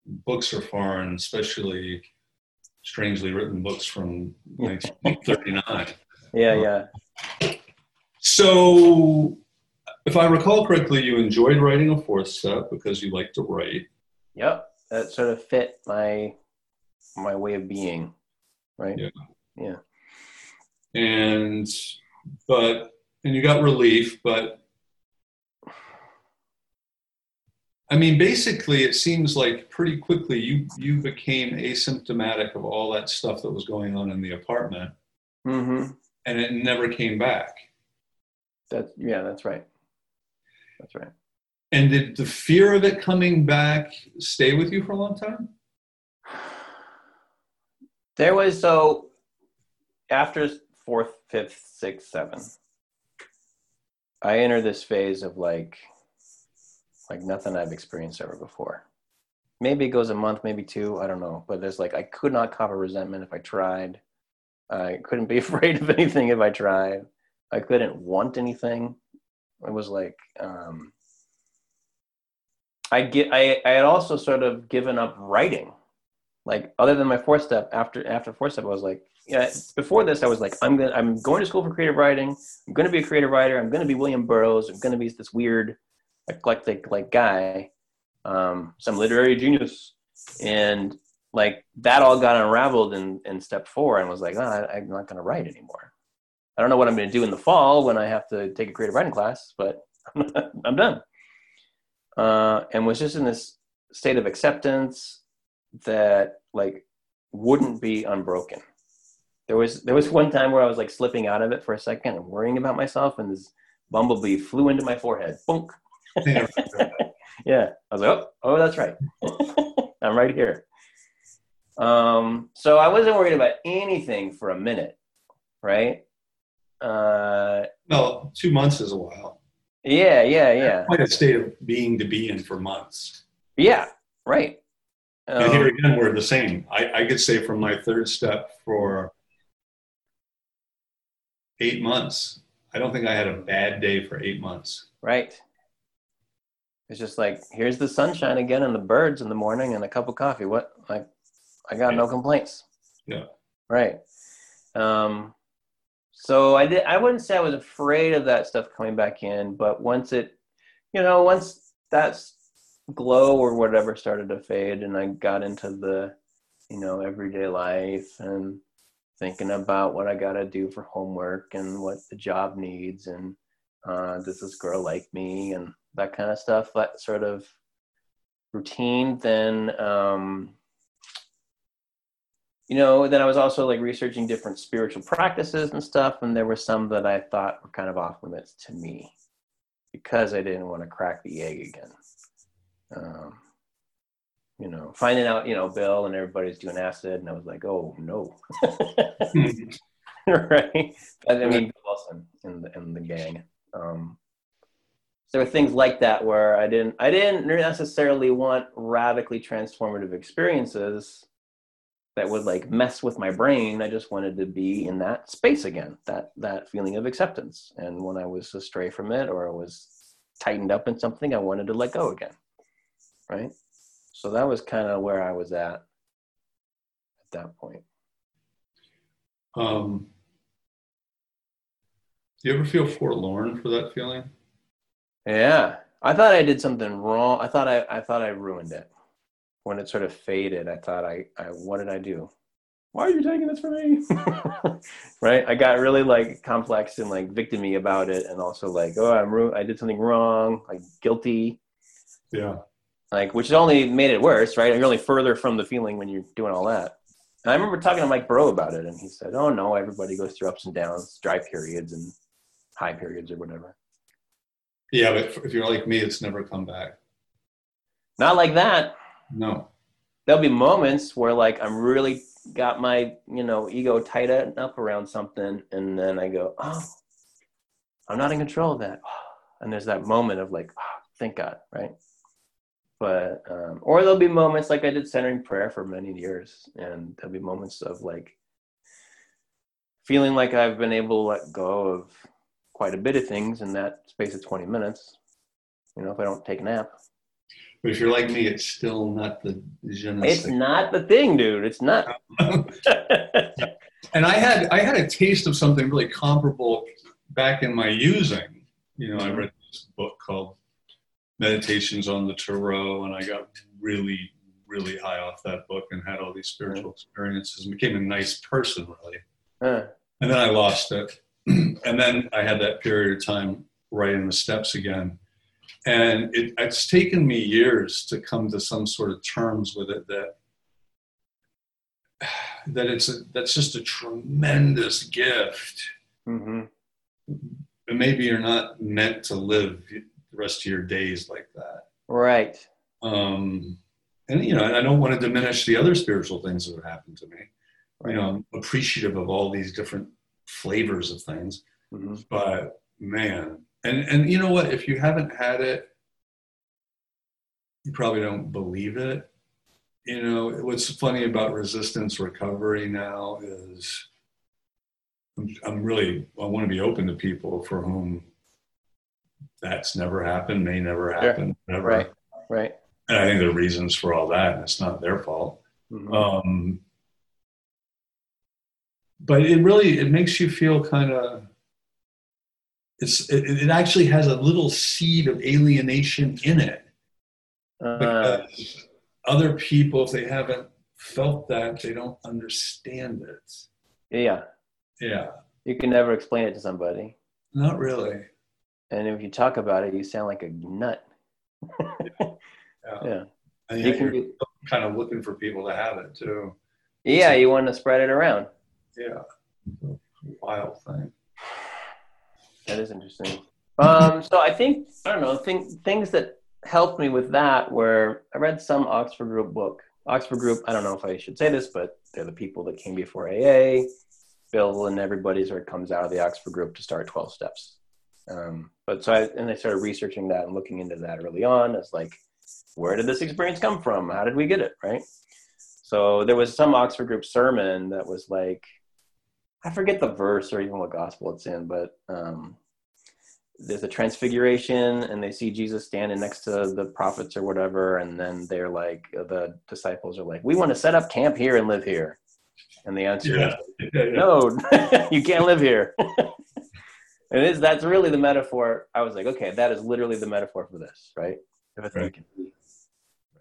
books are foreign, especially strangely written books from 1939. Yeah. Yeah. So, if I recall correctly, you enjoyed writing a fourth step because you like to write. Yep. That sort of fit my my way of being. Right. Yeah. Yeah. And, but, and you got relief, but I mean, basically, it seems like pretty quickly you you became asymptomatic of all that stuff that was going on in the apartment, Mm-hmm. and it never came back. That's yeah. That's right. That's right. And did the fear of it coming back stay with you for a long time? There was so after fourth, fifth, sixth, seventh, I entered this phase of like like nothing I've experienced ever before. Maybe it goes a month, maybe two, I don't know. But there's like I could not a resentment if I tried. I couldn't be afraid of anything if I tried. I couldn't want anything. It was like um I get I, I had also sort of given up writing. Like other than my fourth step after after fourth step i was like yeah before this i was like i'm gonna i'm going to school for creative writing. I'm to be a creative writer. I'm to be william burroughs. I'm to be this weird eclectic like guy um, some literary genius. And like that all got unraveled in, in step four and was like oh, I, i'm not to write anymore. I don't know what i'm to do in the fall when i have to take a creative writing class but i'm done uh, and was just in this state of acceptance that like wouldn't be unbroken. There was there was one time where I was like slipping out of it for a second and worrying about myself, and this bumblebee flew into my forehead. Boom. yeah, I was like, oh, oh, that's right. I'm right here. Um, so I wasn't worried about anything for a minute, right? Uh, no, two months is a while. Yeah, yeah, yeah, Quite a state of being to be in for months. yeah. Right. and here Um, again, we're the same. I, I could say from my third step for eight months, I don't think I had a bad day for eight months. Right. It's just like here's the sunshine again and the birds in the morning and a cup of coffee. What like I got no complaints. Yeah. Right. Um so I did I wouldn't say I was afraid of that stuff coming back in, but once it you know, once that glow or whatever started to fade and I got into the you know, everyday life and thinking about what I got to do for homework and what the job needs and uh, does this girl like me and that kind of stuff that sort of routine then um, you know then i was also like researching different spiritual practices and stuff and there were some that i thought were kind of off limits to me because i didn't want to crack the egg again. Um, you know finding out you know bill and everybody's doing acid and i was like oh no. Right? But i mean bill wilson in the, in the gang. Um, there were things like that where I didn't I didn't necessarily want radically transformative experiences that would like mess with my brain. I just wanted to be in that space again, that that feeling of acceptance. And when I was astray from it or I was tightened up in something, I wanted to let go again. Right? So that was kind of where I was at at that point. Um, do you ever feel forlorn for that feeling? Yeah. I thought I did something wrong. I thought I, I thought I ruined it. When it sort of faded, I thought I, I what did I do? Why are you taking this from me? right? I got really like complex and like victimy about it and also like, oh, I'm ru- I did something wrong, like guilty. Yeah. Like which only made it worse, right? You're only further from the feeling when you're doing all that. And I remember talking to Mike Bro about it and he said, "Oh no, everybody goes through ups and downs, dry periods and high periods or whatever." Yeah, but if you're like me, it's never come back. Not like that. No. There'll be moments where like I'm really got my, you know, ego tight up around something and then I go, "Oh, I'm not in control of that." And there's that moment of like, oh, "Thank God," right? But um, or there'll be moments like I did centering prayer for many years and there'll be moments of like feeling like I've been able to let go of quite a bit of things in that space of 20 minutes. You know, if I don't take a nap. But if you're like me, it's still not the It's not the thing, dude. It's not. and I had I had a taste of something really comparable back in my using. You know, I read this book called Meditations on the Tarot, and I got really, really high off that book and had all these spiritual experiences and became a nice person, really. Uh, And then I lost it. and then I had that period of time right in the steps again. And it, it's taken me years to come to some sort of terms with it that that it's a, that's just a tremendous gift. hmm And maybe you're not meant to live the rest of your days like that. Right. Um, and you know, I don't want to diminish the other spiritual things that have happened to me. Right. You know, I'm appreciative of all these different flavors of things. hmm but man and and you know what if you haven't had it you probably don't believe it you know what's funny about resistance recovery now is i'm, I'm really i want to be open to people for whom that's never happened may never happen never Right. Right. and i think there are reasons for all that and it's not their fault Mhm. um, but it really it makes you feel kind of it's it, it actually has a little seed of alienation in it Uh, because other people if they haven't felt that they don't understand it yeah. yeah You can never explain it to somebody. not really And if you talk about it, you sound like a nut. yeah, Yeah. and You can be, kind of looking for people to have it too yeah, you want to spread it around. yeah wild thing That is interesting. Um, so I think I don't know think, things that helped me with that were I read some Oxford Group book. Oxford Group. I don't know if I should say this, but they're the people that came before AA. Bill and everybody sort of comes out of the Oxford Group to start Twelve Steps. Um, but so I and I started researching that and looking into that early on as like, where did this experience come from? How did we get it? Right. So there was some Oxford Group sermon that was like I forget the verse or even what gospel it's in, but um, there's a transfiguration and they see Jesus standing next to the prophets or whatever. And then they're like, the disciples are like, we want to set up camp here and live here. And the answer yeah, is, no, you can't live here. and it's, that's really the metaphor. I was like, okay, that is literally the metaphor for this, right? Everything Right. can be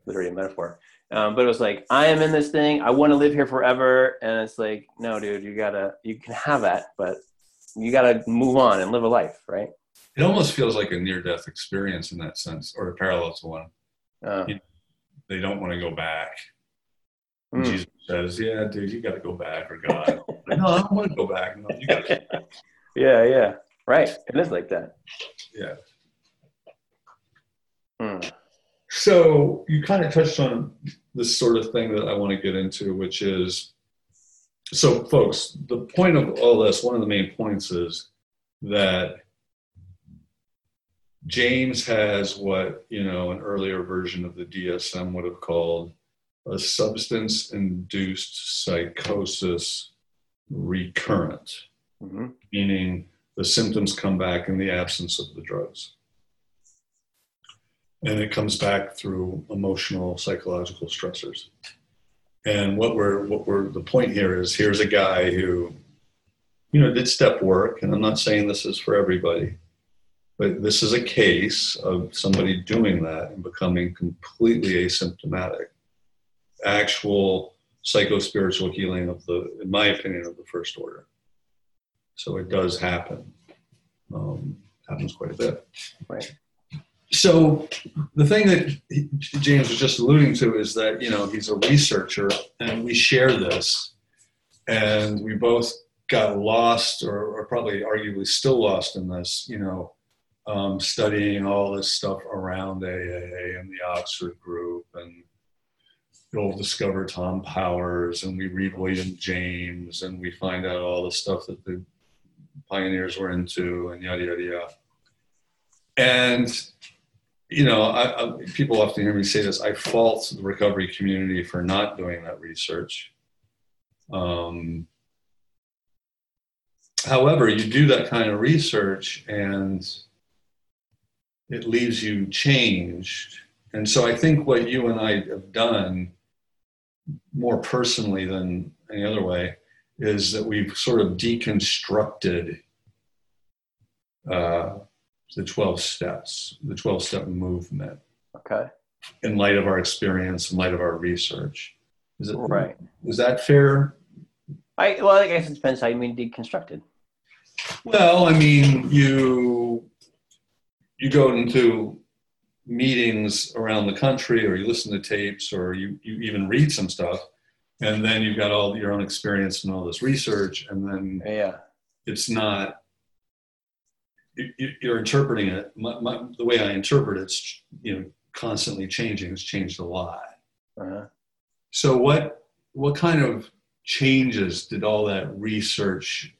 literally a metaphor. Um, but it was like, I am in this thing. I want to live here forever. And it's like, no, dude, you gotta, you can have that, but you gotta move on and live a life, right? it almost feels like a near-death experience in that sense or a parallel to one Uh, Yeah. they don't want to go back mm. Jesus says, "Yeah, dude, you got to go back, or God." no, I don't want to go back. No, you got to. Yeah, yeah, right. It is like that. Yeah. Mm. So you kind of touched on this sort of thing that I want to get into, which is, so folks, the point of all this, one of the main points is that James has what you know an earlier version of the DSM would have called a substance-induced psychosis recurrent, mm-hmm. meaning the symptoms come back in the absence of the drugs. And it comes back through emotional, psychological stressors. And what we're, what we're, the point here is here's a guy who, you know, did step work, and I'm not saying this is for everybody, but this is a case of somebody doing that and becoming completely asymptomatic. Actual psycho-spiritual healing of the, in my opinion, of the first order. So it does happen. Um, happens quite a bit. Right. So the thing that James was just alluding to is that you know he's a researcher, and we share this, and we both got lost, or, or probably arguably still lost in this. You know, um, studying all this stuff around AAA and the Oxford Group, and we'll discover Tom Powers, and we read William James, and we find out all the stuff that the pioneers were into, and yada yada yada. And you know, I, I, people often hear me say this. I fault the recovery community for not doing that research. Um, however, you do that kind of research, and it leaves you changed. And so, I think what you and I have done more personally than any other way is that we've sort of deconstructed uh, the 12 steps, the 12 step movement. Okay. In light of our experience, in light of our research. Is it right? Is that fair? I well, I guess it depends how you mean deconstructed. Well, I mean you you go into meetings around the country, or you listen to tapes, or you you even read some stuff, and then you've got all your own experience and all this research, and then yeah, it's not you're interpreting it. My, my, the way I interpret it's you know constantly changing. It's changed a lot. Uh-huh. So what what kind of changes did all that research?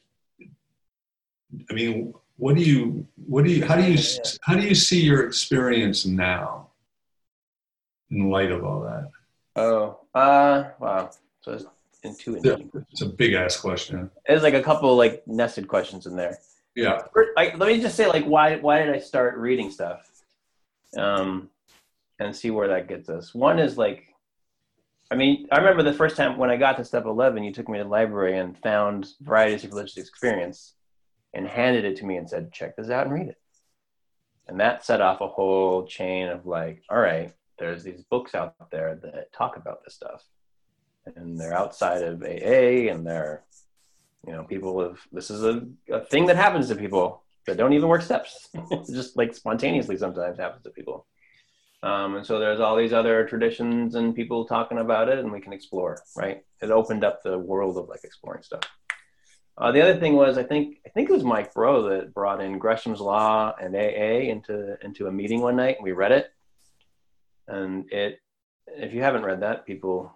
I mean, what do you what do you how do you how do you see your experience now in light of all that? Oh, uh, wow. So it's. It's a big ass question. There's like a couple like nested questions in there. Yeah. Like, let me just say, like, why why did I start reading stuff, um, and see where that gets us. One is like, I mean, I remember the first time when I got to step eleven, you took me to the library and found varieties of religious experience, and handed it to me and said, "Check this out and read it." And that set off a whole chain of like, all right, there's these books out there that talk about this stuff, and they're outside of AA, and they're you know, people have this is a, a thing that happens to people that don't even work steps. just like spontaneously sometimes happens to people. Um, and so there's all these other traditions and people talking about it, and we can explore. Right? It opened up the world of like exploring stuff. Uh, the other thing was, I think, I think it was Mike Bro that brought in Gresham's Law and AA into into a meeting one night, and we read it. And it, if you haven't read that, people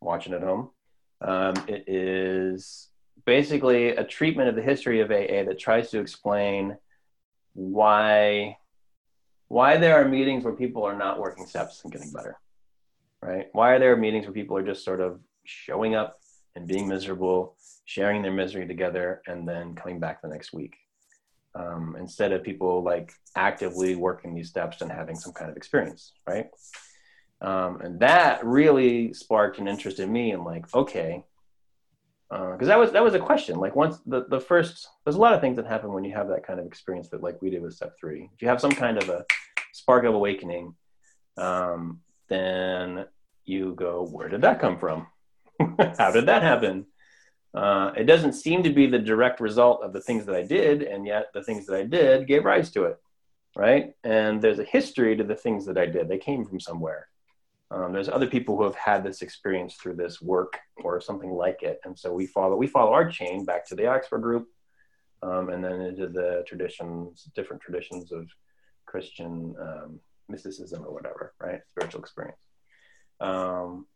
watching at home, um, it is basically a treatment of the history of AA that tries to explain why why there are meetings where people are not working steps and getting better right? Why are there meetings where people are just sort of showing up and being miserable sharing their misery together and then coming back the next week. Um, instead of people like actively working these steps and having some kind of experience right? Um, and that really sparked an interest in me and like okay because uh, that was that was a question. Like once the the first, there's a lot of things that happen when you have that kind of experience that like we did with step three. If you have some kind of a spark of awakening, um, then you go, where did that come from? How did that happen? Uh, it doesn't seem to be the direct result of the things that I did, and yet the things that I did gave rise to it, right? And there's a history to the things that I did. They came from somewhere. Um, there's other people who have had this experience through this work or something like it, and so we follow we follow our chain back to the Oxford group, um, and then into the traditions, different traditions of Christian um, mysticism or whatever, right? Spiritual experience. Um,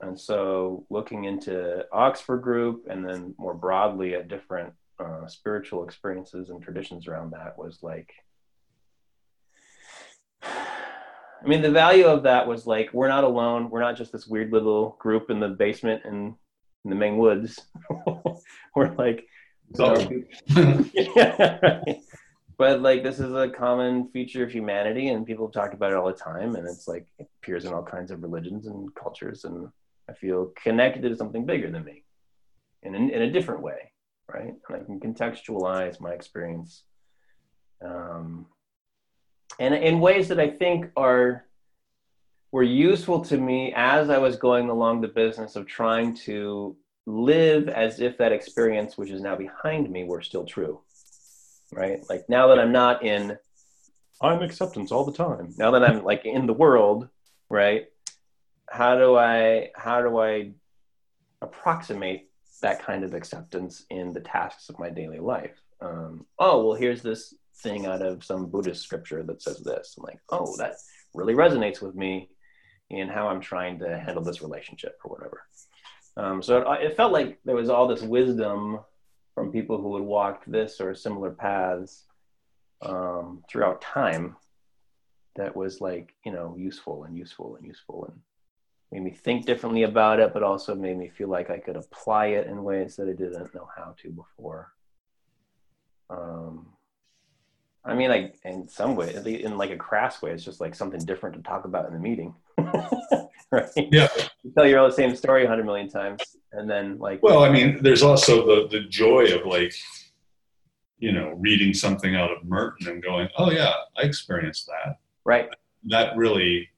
and so looking into Oxford group, and then more broadly at different uh, spiritual experiences and traditions around that was like I mean, the value of that was like, we're not alone. We're not just this weird little group in the basement in, in the Maine woods. we're like, yeah, right. but like, this is a common feature of humanity, and people talk about it all the time. And it's like, it appears in all kinds of religions and cultures. And I feel connected to something bigger than me in, in, in a different way, right? And I can contextualize my experience. Um, and in ways that I think are were useful to me as I was going along the business of trying to live as if that experience, which is now behind me, were still true. Right? Like now that I'm not in I'm acceptance all the time. Now that I'm like in the world, right? How do I how do I approximate that kind of acceptance in the tasks of my daily life? Um, oh well, here's this thing out of some Buddhist scripture that says this. I'm like, oh, that really resonates with me in how I'm trying to handle this relationship or whatever. Um, so it, it, felt like there was all this wisdom from people who had walked this or similar paths um, throughout time that was like, you know, useful and useful and useful and made me think differently about it, but also made me feel like I could apply it in ways that I didn't know how to before. Um, I mean, like in some way, in like a crass way, it's just like something different to talk about in the meeting, right? Yeah. You tell your same story a hundred million times, and then like. Well, I mean, there's also the the joy of like, you know, reading something out of Merton and going, "Oh yeah, I experienced that." Right. That really,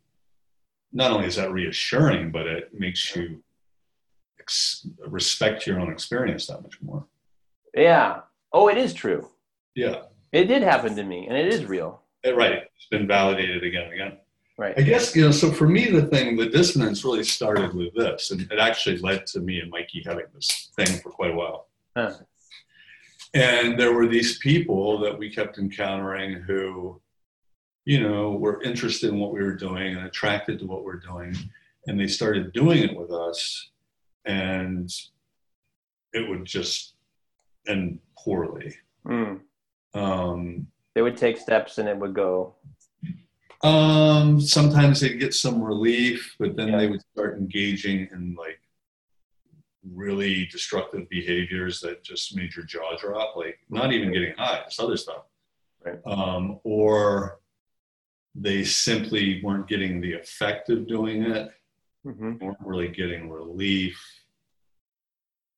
not only is that reassuring, but it makes you ex- respect your own experience that much more. Yeah. Oh, it is true. Yeah. It did happen to me, and it is real. Right. It's been validated again and again. Right. I guess, you know, so for me, the thing, the dissonance really started with this, and it actually led to me and Mikey having this thing for quite a while. Huh. And there were these people that we kept encountering who, you know, were interested in what we were doing and attracted to what we're doing. And they started doing it with us, and it would just end poorly. Mm. Um, they would take steps and it would go. Um, sometimes they'd get some relief, but then Yeah. they would start engaging in like really destructive behaviors that just made your jaw drop. Like not even getting high, just other stuff. Right. Um, or they simply weren't getting the effect of doing it. hmm weren't really getting relief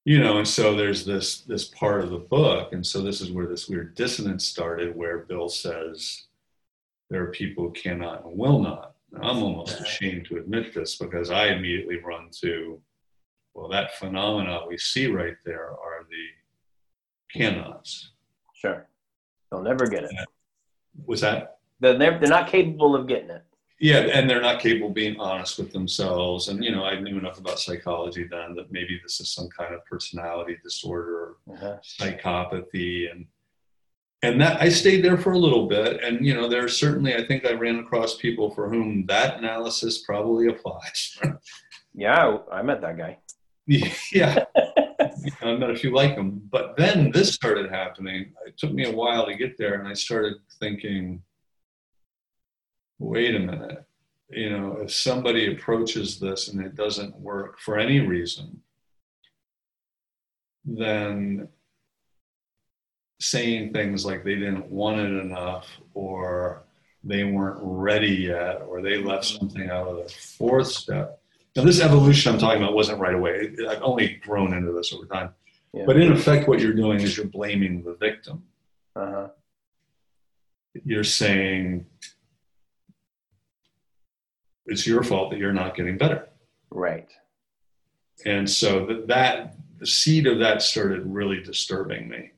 you know and so there's this this part of the book and so this is where this weird dissonance started where bill says there are people who cannot and will not i'm almost ashamed to admit this because i immediately run to well that phenomena we see right there are the cannots Sure. They'll never get it. was that they're, they're not capable of getting it. Yeah and they're not capable of being honest with themselves and you know i knew enough about psychology then that maybe this is some kind of personality disorder Uh-huh. psychopathy and and that I stayed there for a little bit and you know there's certainly I think I ran across people for whom that analysis probably applies Yeah, I met that guy. yeah I met a few like him but then this started happening it took me a while to get there and I started thinking wait a minute you know if somebody approaches this and it doesn't work for any reason then saying things like they didn't want it enough or they weren't ready yet or they left something out of the fourth step. Now, this evolution I'm talking about wasn't right away. I've only grown into this over time. Yeah. But in effect, what you're doing is you're blaming the victim. Uh-huh. You're saying it's your fault that you're not getting better. Right. And so that, that the seed of that started really disturbing me.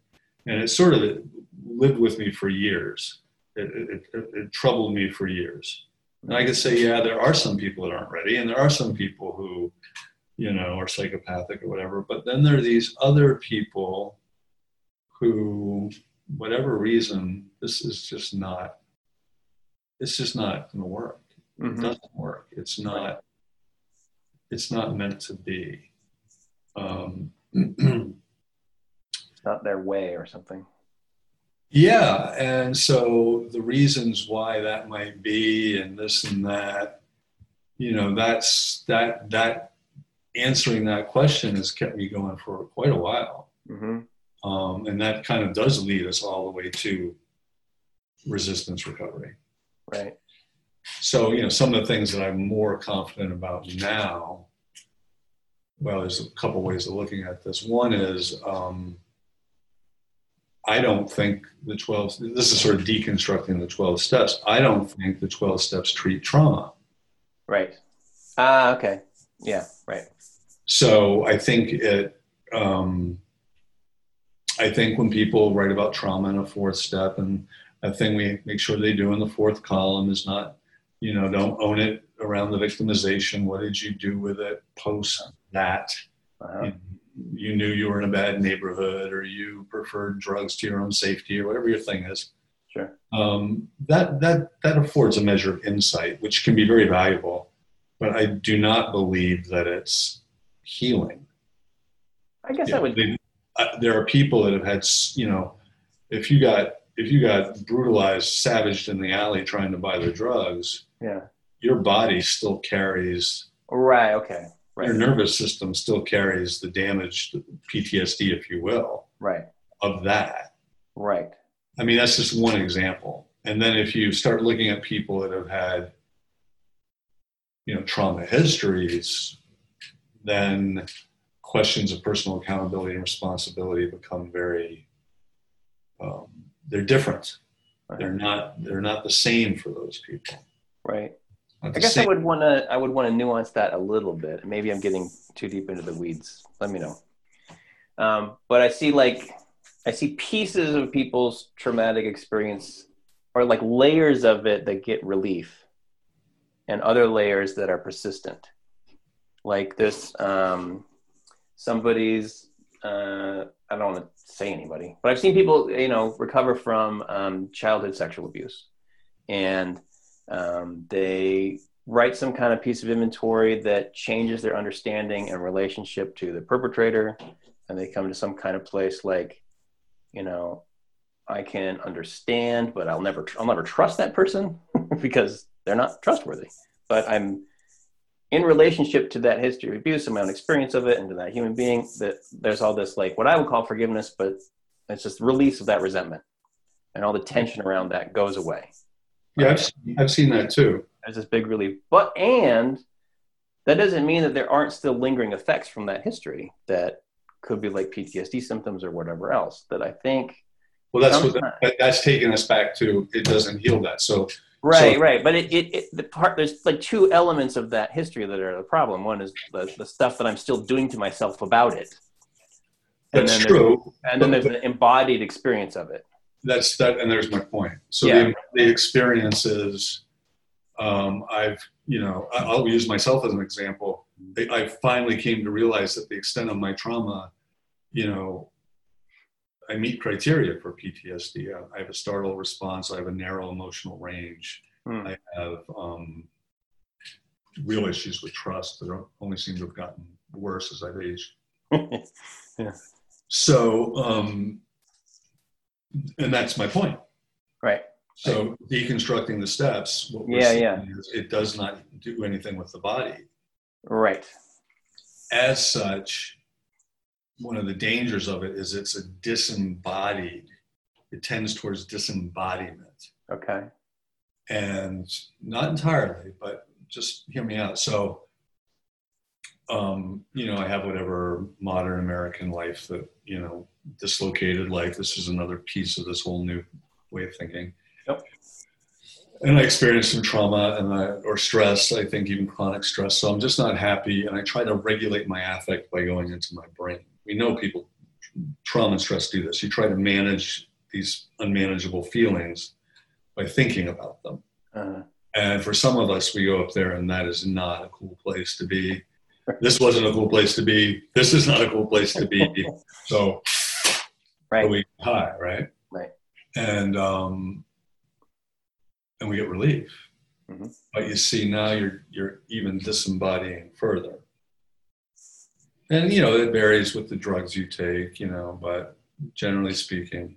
And it sort of lived with me for years. It, it, it, it troubled me for years. And I could say, yeah, there are some people that aren't ready, and there are some people who, you know, are psychopathic or whatever. But then there are these other people who, whatever reason, this is just not, it's just not going to work. It Mhm. doesn't work. It's not, it's not meant to be. Um, It's not their way or something. Yeah, and so the reasons why that might be, and this and that, you know, that's that that answering that question has kept me going for quite a while, Mm-hmm. um, and that kind of does lead us all the way to resistance recovery. Right. So, you know, some of the things that I'm more confident about now, well, there's a couple ways of looking at this. One is um, I don't think the 12, this is sort of deconstructing the 12 steps. I don't think the 12 steps treat trauma. Right. Ah, okay. Yeah, right. So I think it, um, I think when people write about trauma in a fourth step, and a thing we make sure they do in the fourth column is not, you know, don't own it around the victimization. What did you do with it post that? Uh-huh. You knew you were in a bad neighborhood, or you preferred drugs to your own safety, or whatever your thing is. Sure. Um, that that that affords a measure of insight, which can be very valuable. But I do not believe that it's healing. I guess Yeah, I would. they- uh, there are people that have had, you know, if you got if you got brutalized, savaged in the alley trying to buy the drugs, Yeah. your body still carries Right. Okay. Right. your nervous system still carries the damage, PTSD, if you will, Right. of that. Right. I mean, that's just one example. And then if you start looking at people that have had, you know, trauma histories, then questions of personal accountability and responsibility become very, um, they're different. They're not, they're not the same for those people. Right. I guess I would want to. I would want to nuance that a little bit. Maybe I'm getting too deep into the weeds. Let me know. Um, but I see like I see pieces of people's traumatic experience, or like layers of it that get relief, and other layers that are persistent. Like this, um, somebody's. Uh, I don't want to say anybody, but I've seen people, you know, recover from um, childhood sexual abuse, and um, they write some kind of piece of inventory that changes their understanding and relationship to the perpetrator. And they come to some kind of place like you know i can understand but i'll never i'll never trust that person because they're not trustworthy. But i'm in relationship to that history of abuse and my own experience of it and to that human being that there's all this like what i would call forgiveness but it's just release of that resentment and all the tension around that goes away Yeah, I've, seen- I've seen that too. there's this big relief. But and that doesn't mean that there aren't still lingering effects from that history that could be like PTSD symptoms or whatever else. That I think Well, that's what that, that's taking us back to. It doesn't heal that. So right, So- right. But it, it, it the part there's like two elements of that history that are the problem. One is the, the stuff that I'm still doing to myself about it. And that's then true. And then there's an embodied experience of it. That's that, and there's my point. So Yeah. the, the experiences, um, I've, you know, I- I'll use myself as an example. I finally came to realize that the extent of my trauma, you know, I meet criteria for PTSD. I, I have a startle response. I have a narrow emotional range. Hmm. I have um, real issues with trust that only seem to have gotten worse as I've aged. yeah. So, um, and that's my point. right. So deconstructing the steps, what we're Yeah, yeah. is it does not do anything with the body. Right. As such, one of the dangers of it is it's a disembodied. It tends towards disembodiment, Okay. and not entirely, but just hear me out. So, um, you know, I have whatever modern American life that you know dislocated life. This is another piece of this whole new way of thinking. Yep. And I experienced some trauma and I, or stress. I think even chronic stress. So I'm just not happy, and I try to regulate my affect by going into my brain. We know people, trauma and stress do this. You try to manage these unmanageable feelings by thinking about them. Uh, And for some of us, we go up there, and that is not a cool place to be. This wasn't a cool place to be. This is not a cool place to be. So right. we high, right? Right. And um, and we get relief. Mhm. But you see, now you're you're even disembodying further. And you know it varies with the drugs you take, you know, but generally speaking,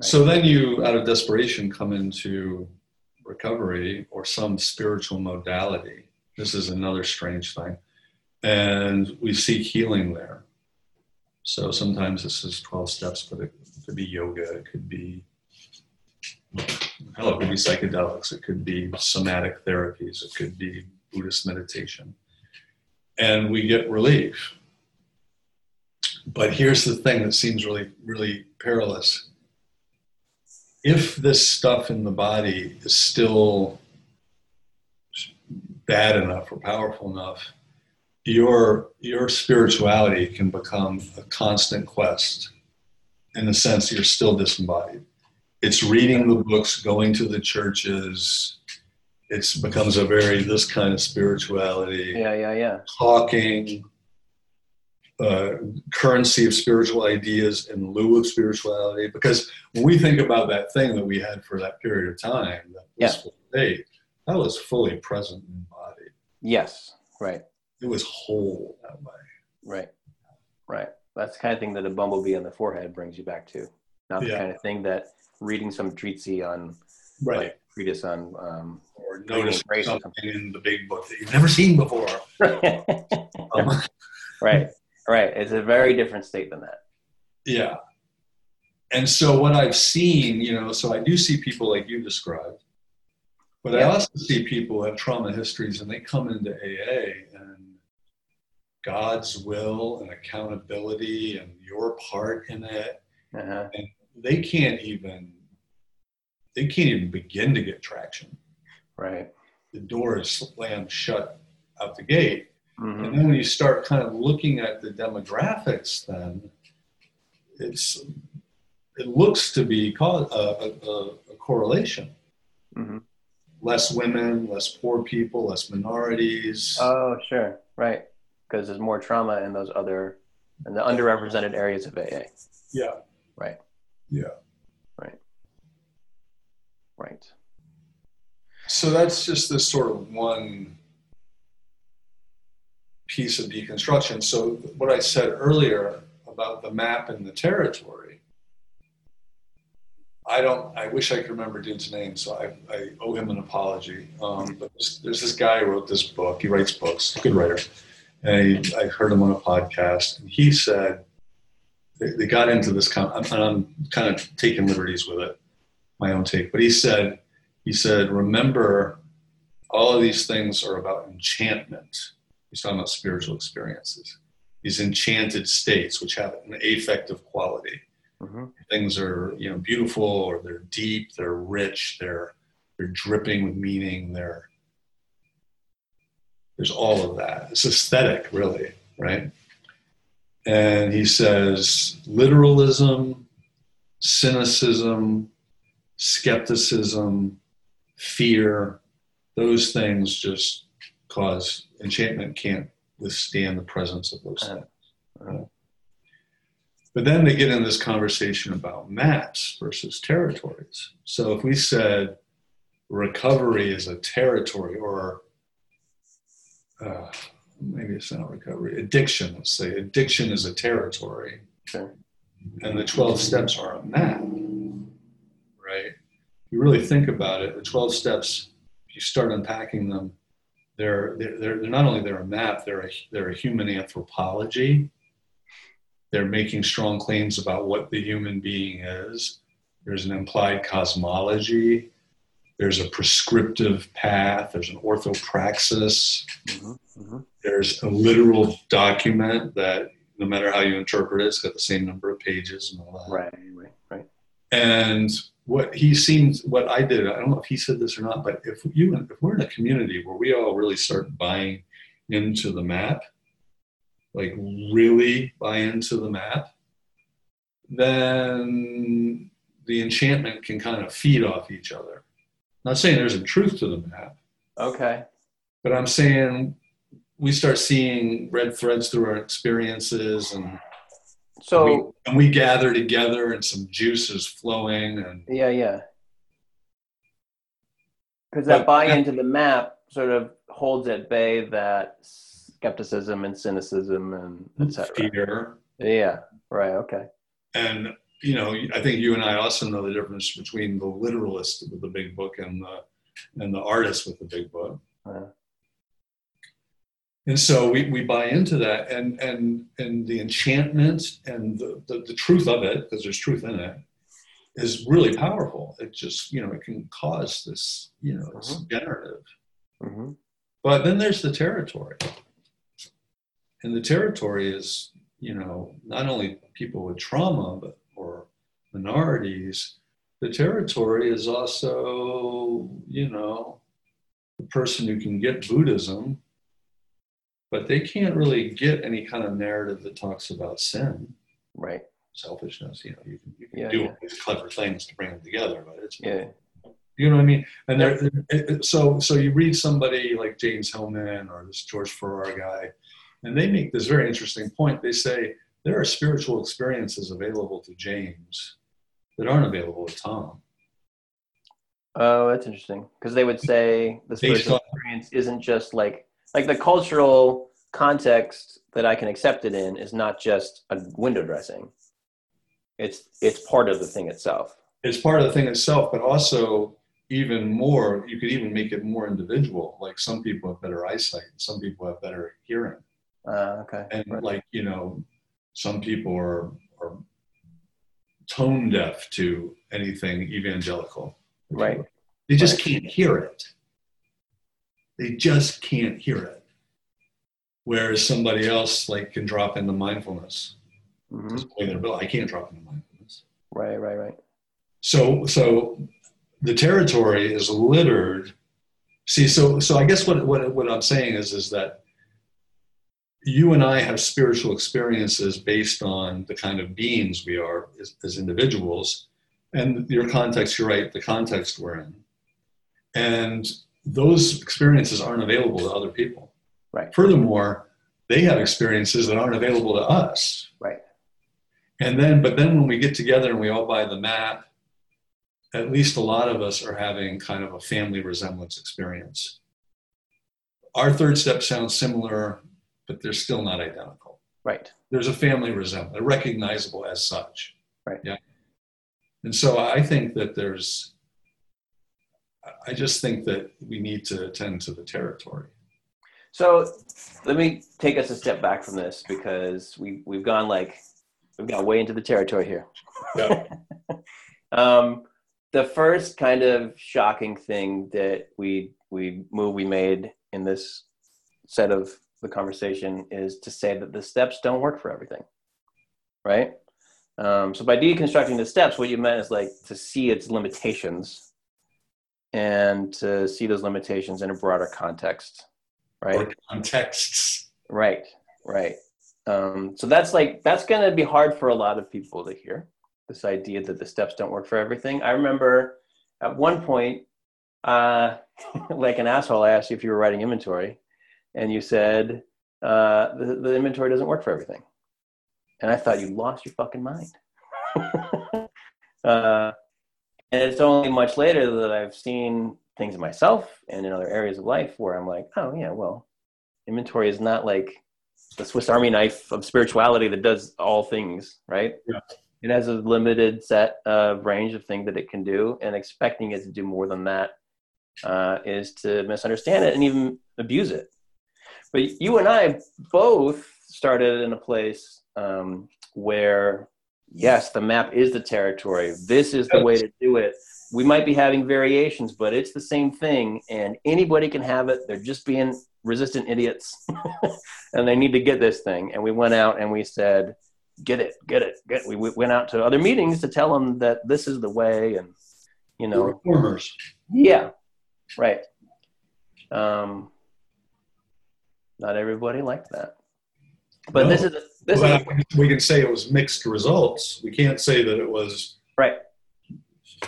So then you, out of desperation, come into recovery or some spiritual modality. This is another strange thing. And we seek healing there. So sometimes this is 12 steps, but it could be yoga, it could be hell, it could be psychedelics, it could be somatic therapies, it could be Buddhist meditation. And we get relief. But here's the thing that seems really, really perilous. If this stuff in the body is still bad enough or powerful enough, your your spirituality can become a constant quest in the sense you're still disembodied it's reading the books, going to the churches. It becomes a very this kind of spirituality. Yeah, yeah, yeah. Talking, uh, currency of spiritual ideas in lieu of spirituality. Because when we think about that thing that we had for that period of time, that yeah. state, that was fully present in body. Yes, right. It was whole that way. Right, right. That's the kind of thing that a bumblebee on the forehead brings you back to. Not the yeah. kind of thing that reading some treatise on right like, treatise on um, or notice something in the big book that you've never seen before. um, right, right. It's a very different state than that. Yeah. And so what I've seen, you know, so I do see people like you described, but yeah. I also see people have trauma histories and they come into AA and God's will and accountability and your part in it. Uh-huh. And they can't even they can't even begin to get traction. Right. The door is slammed shut out the gate. Mm-hmm. And then when you start kind of looking at the demographics, then it's it looks to be a, a, a correlation. Mm-hmm. Less women, less poor people, less minorities. Oh, sure, right. Because there's more trauma in those other, in the underrepresented areas of AA. Yeah. Right. Yeah. Right. So that's just this sort of one piece of deconstruction. So what I said earlier about the map and the territory, I don't. I wish I could remember dude's name, so I, I owe him an apology. Um, but there's, there's, this guy who wrote this book. He writes books, good writer. And he, I heard him on a podcast, and he said they, they got into this of, and I'm kind of taking liberties with it, my own take. But he said, he said, remember, all of these things are about enchantment. He's talking about spiritual experiences. These enchanted states, which have an affective quality. Mm-hmm. Things are, you know, beautiful, or they're deep, they're rich, they're they're dripping with meaning. They're there's all of that. It's aesthetic, really, right? And he says literalism, cynicism, skepticism, fear, those things just cause enchantment can't withstand the presence of those things. Uh, but then they get in this conversation about maps versus territories. So if we said recovery is a territory or uh, maybe it's not recovery, addiction, let's say. Addiction is a territory. Sure. And the 12 steps are a map? You really think about it, the 12 steps, if you start unpacking them, they're, they're, they're not only they're a map, they're a, they're a human anthropology. They're making strong claims about what the human being is. There's an implied cosmology. There's a prescriptive path. There's an orthopraxis. Mm-hmm, mm-hmm. There's a literal document that, no matter how you interpret it, it's got the same number of pages and all that. Right, right, right. And what he seems, what I did, I don't know if he said this or not, but if you, if we're in a community where we all really start buying into the map, like really buy into the map, then the enchantment can kind of feed off each other. I'm not saying there's a truth to the map. Okay. But I'm saying we start seeing red threads through our experiences and so we, and we gather together and some juice is flowing and yeah yeah. Because that buy into the map sort of holds at bay that skepticism and cynicism and etc fear. Yeah right okay. And you know, I think you and I also know the difference between the literalist with the big book and the and the artist with the big book. Uh, And so we, we buy into that and and and the enchantment and the, the, the truth of it, because there's truth in it, is really powerful. It just, you know, it can cause this, you know, it's Mhm. generative. mhm. But then there's the territory. And the territory is, you know, not only people with trauma, but or minorities. The territory is also, you know, the person who can get Buddhism, but they can't really get any kind of narrative that talks about sin, Right. selfishness. You know, you can, you can Yeah, do yeah. all these clever things to bring them together, but it's Yeah. you know what I mean? And it- so so you read somebody like James Hillman or this George Ferrer guy, and they make this very interesting point. They say there are spiritual experiences available to James that aren't available to Tom. Oh, that's interesting. Because they would say the spiritual experience isn't just like like the cultural context that I can accept it in is not just a window dressing. It's it's part of the thing itself. It's part of the thing itself, but also even more, you could even make it more individual. Like some people have better eyesight, some people have better hearing. Uh, okay. and Right. like you know some people are are tone deaf to anything evangelical Right. they just Right. can't hear it they just can't hear it whereas somebody else like can drop into mindfulness Mhm. Way i can't drop into mindfulness Right. Right. Right. so so the territory is littered see so so i guess what what, what i'm saying is is that you and i have spiritual experiences based on the kind of beings we are as, as individuals and your context you're right the context we're in and those experiences aren't available to other people Right. furthermore they have experiences that aren't available to us Right. and then, but then when we get together and we all buy the map, at least a lot of us are having kind of a family resemblance experience. Our third step sounds similar, but they're still not identical. Right. There's a family resemblance, recognizable as such. Right. Yeah. And so I think that there's, I just think that we need to attend to the territory. So let me take us a step back from this because we we've gone like we've got way into the territory here. Yeah. um, the first kind of shocking thing that we we move we made in this set of the conversation is to say that the steps don't work for everything, right? Um, so by deconstructing the steps, what you meant is like to see its limitations and to see those limitations in a broader context, right? Or contexts. Right, right. Um, so that's like that's going to be hard for a lot of people to hear. This idea that the steps don't work for everything. I remember at one point, uh, like an asshole, I asked you if you were writing inventory, and you said uh, the, the inventory doesn't work for everything, and I thought you lost your fucking mind. uh, and it's only much later that I've seen things in myself and in other areas of life where I'm like, oh yeah, well, inventory is not like the Swiss Army knife of spirituality that does all things, right? Yeah. It has a limited set of range of things that it can do, and expecting it to do more than that uh, is to misunderstand it and even abuse it. But you and I both started in a place um, where, yes, the map is the territory. This is the way to do it. We might be having variations, but it's the same thing, and anybody can have it. They're just being resistant idiots, and they need to get this thing. And we went out and we said, "Get it, get it, get." It. We we went out to other meetings to tell them that this is the way, and you know, Reformers. yeah, right. Um, not everybody liked that, but No. this is this Well, is we can say it was mixed results. We can't say that it was right.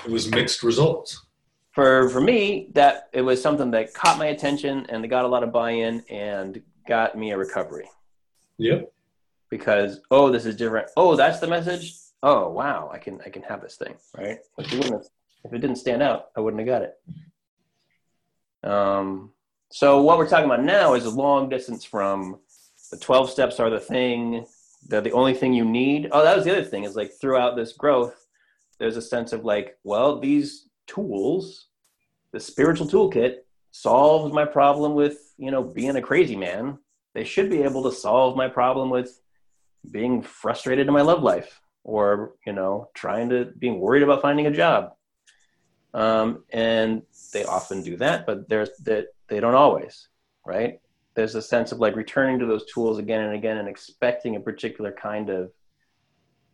it was mixed results. For for me, that it was something that caught my attention and got a lot of buy-in and got me a recovery Yep. because oh, this is different. Oh, that's the message. Oh, wow, I can I can have this thing, right? If, you wouldn't have, if it didn't stand out, I wouldn't have got it. Um, so what we're talking about now is a long distance from the 12 steps are the thing they're the only thing you need. Oh, that was the other thing is like throughout this growth, there's a sense of like, well, these tools, the spiritual toolkit solves my problem with, you know, being a crazy man. They should be able to solve my problem with being frustrated in my love life or, you know, trying to being worried about finding a job. Um, and they often do that, but there's that they don't always, right? There's a sense of like returning to those tools again and again and expecting a particular kind of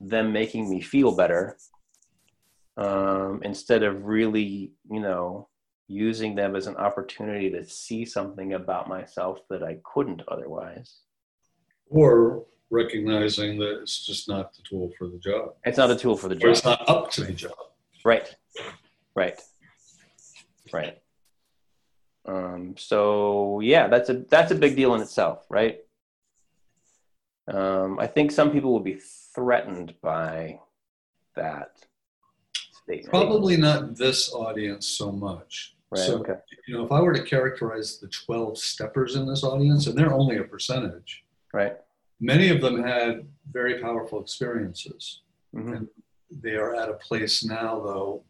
them making me feel better um, instead of really, you know, using them as an opportunity to see something about myself that I couldn't otherwise. Or recognizing that it's just not the tool for the job. It's not a tool for the Or job. it's not up to the job. Right. Right. Right. Um, so yeah, that's a that's a big deal in itself, right? Um, I think some people will be threatened by that statement. Probably not this audience so much. Right. So, okay. you know, if I were to characterize the 12 steppers in this audience, and they're only a percentage, Right. many of them had very powerful experiences. hmm They are at a place now, though,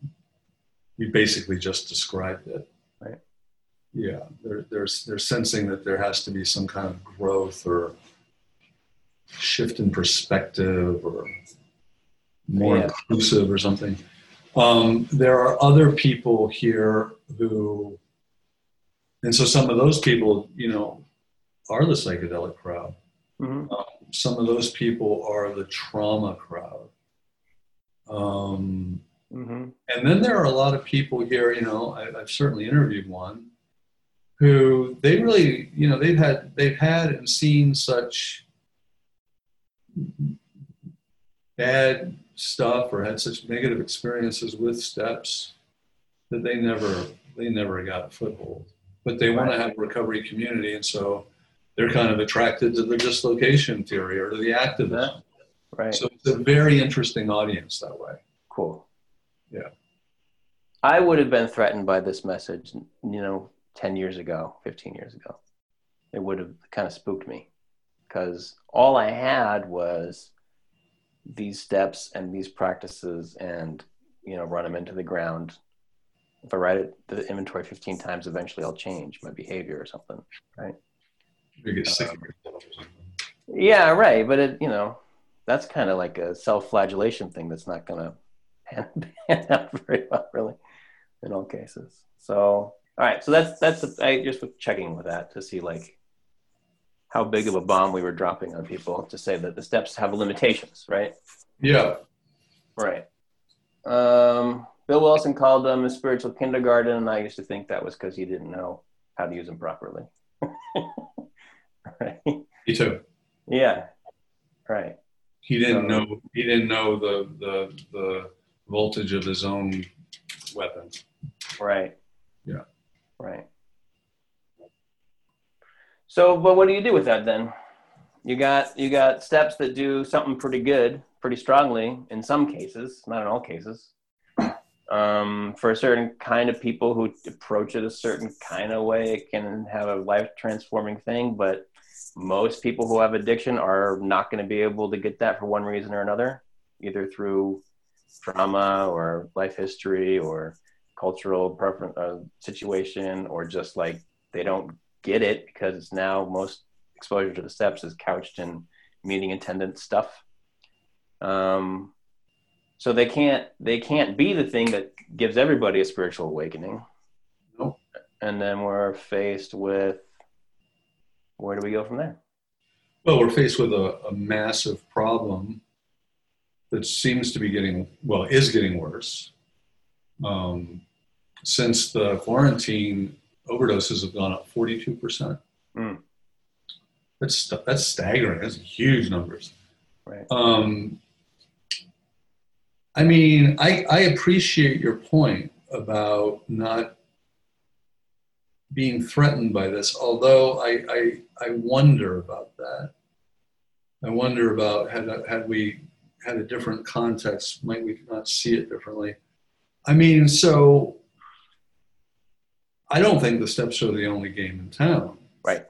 you basically just described it. Yeah, they're, they're, they're sensing that there has to be some kind of growth or shift in perspective or more Yeah. inclusive or something. Um, there are other people here who, and so some of those people, you know, are the psychedelic crowd hmm some of those people are the trauma crowd. Um, hmm and then there are a lot of people here, you know, I, I've certainly interviewed one who they really, you know, they've had, they've had and seen such bad stuff or had such negative experiences with steps that they never, they never got a foothold. But they want to have a recovery community, and so they're kind of attracted to the dislocation theory or to the activism. Right. So it's a very interesting audience that way. Cool. Yeah. I would have been threatened by this message, you know, 10 years ago, 15 years ago. It would have kind of spooked me because all I had was these steps and these practices and, you know, run them into the ground. If I write it, the inventory 15 times, eventually I'll change my behavior or something. You get sick of or something. Yeah, right. But it, you know, that's kind of like a self-flagellation thing that's not going to pan, pan out very well, really, in all cases. So, all right. So that's that's I just was checking with that to see like how big of a bomb we were dropping on people to say that the steps have limitations, right? Yeah. Right. Um, Bill Wilson called them a spiritual kindergarten, and I used to think that was because he didn't know how to use them properly. right. Me too. Yeah. Right. He didn't So- know. He didn't know the the the voltage of his own weapon. Right. Yeah. Right. So, but what do you do with that then? You got you got steps that do something pretty good, pretty strongly in some cases, not in all cases. Um, for a certain kind of people who approach it a certain kind of way, it can have a life transforming thing. But most people who have addiction are not going to be able to get that for one reason or another, either through trauma or life history or cultural preference uh, situation or just like they don't get it because it's now most exposure to the steps is couched in meeting attendant stuff um, so they can't they can't be the thing that gives everybody a spiritual awakening Nope. and then we're faced with where do we go from there Well, we're faced with a, a massive problem that seems to be getting well is getting worse. Um, since the quarantine, overdoses have gone up forty two percent. Mm. That's that's staggering. That's huge numbers. right Um, I mean, I, I appreciate your point about not being threatened by this, although I, I, I wonder about that. I wonder about had, had we had a different context, might we not see it differently? I mean, so I don't think the steps are the only game in town. right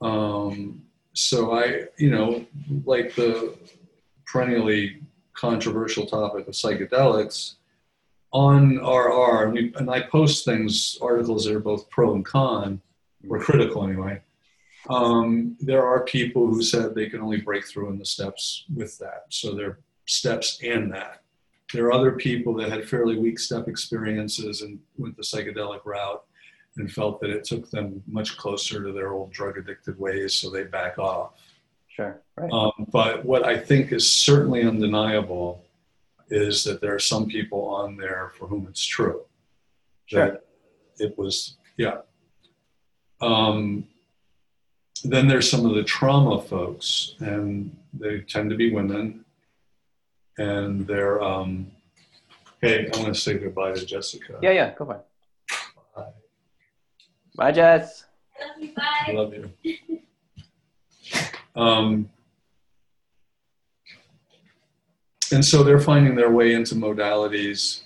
Um, so I, you know, like the perennially controversial topic of psychedelics on RR, and, we, and I post things, articles that are both pro and con, or critical anyway. Um, there are people who said they can only break through in the steps with that. So there are steps and that. There are other people that had fairly weak step experiences and went the psychedelic route and felt that it took them much closer to their old drug addicted ways, so they back off. Sure. Right. Um, but what I think is certainly undeniable is that there are some people on there for whom it's true. Sure. That it was, yeah. Um, then there's some of the trauma folks, and they tend to be women, and they're. Um, hey, I want to say goodbye to Jessica. Yeah, yeah, go for it. Bye. Bye, Jess. Love you. Bye. I love you. Um, and so they're finding their way into modalities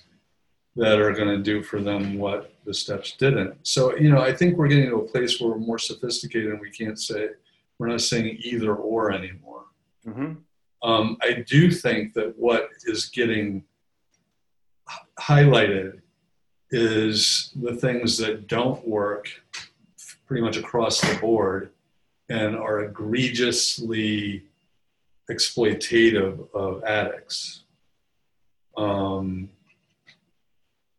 that are going to do for them what the steps didn't. So, you know, I think we're getting to a place where we're more sophisticated and we can't say, we're not saying either or anymore. hmm Um, I do think that what is getting highlighted is the things that don't work pretty much across the board and are egregiously exploitative of addicts. Um,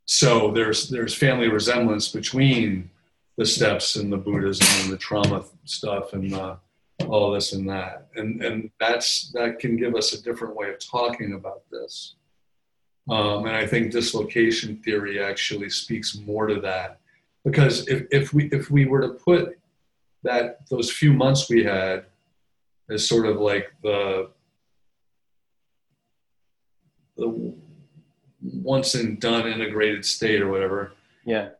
so there's there's family resemblance between the steps and the Buddhism and the trauma stuff and the all this and that and and that's that can give us a different way of talking about this um, and i think dislocation theory actually speaks more to that. Because if, if we if we were to put that those few months we had as sort of like the the once and done integrated state or whatever Yeah.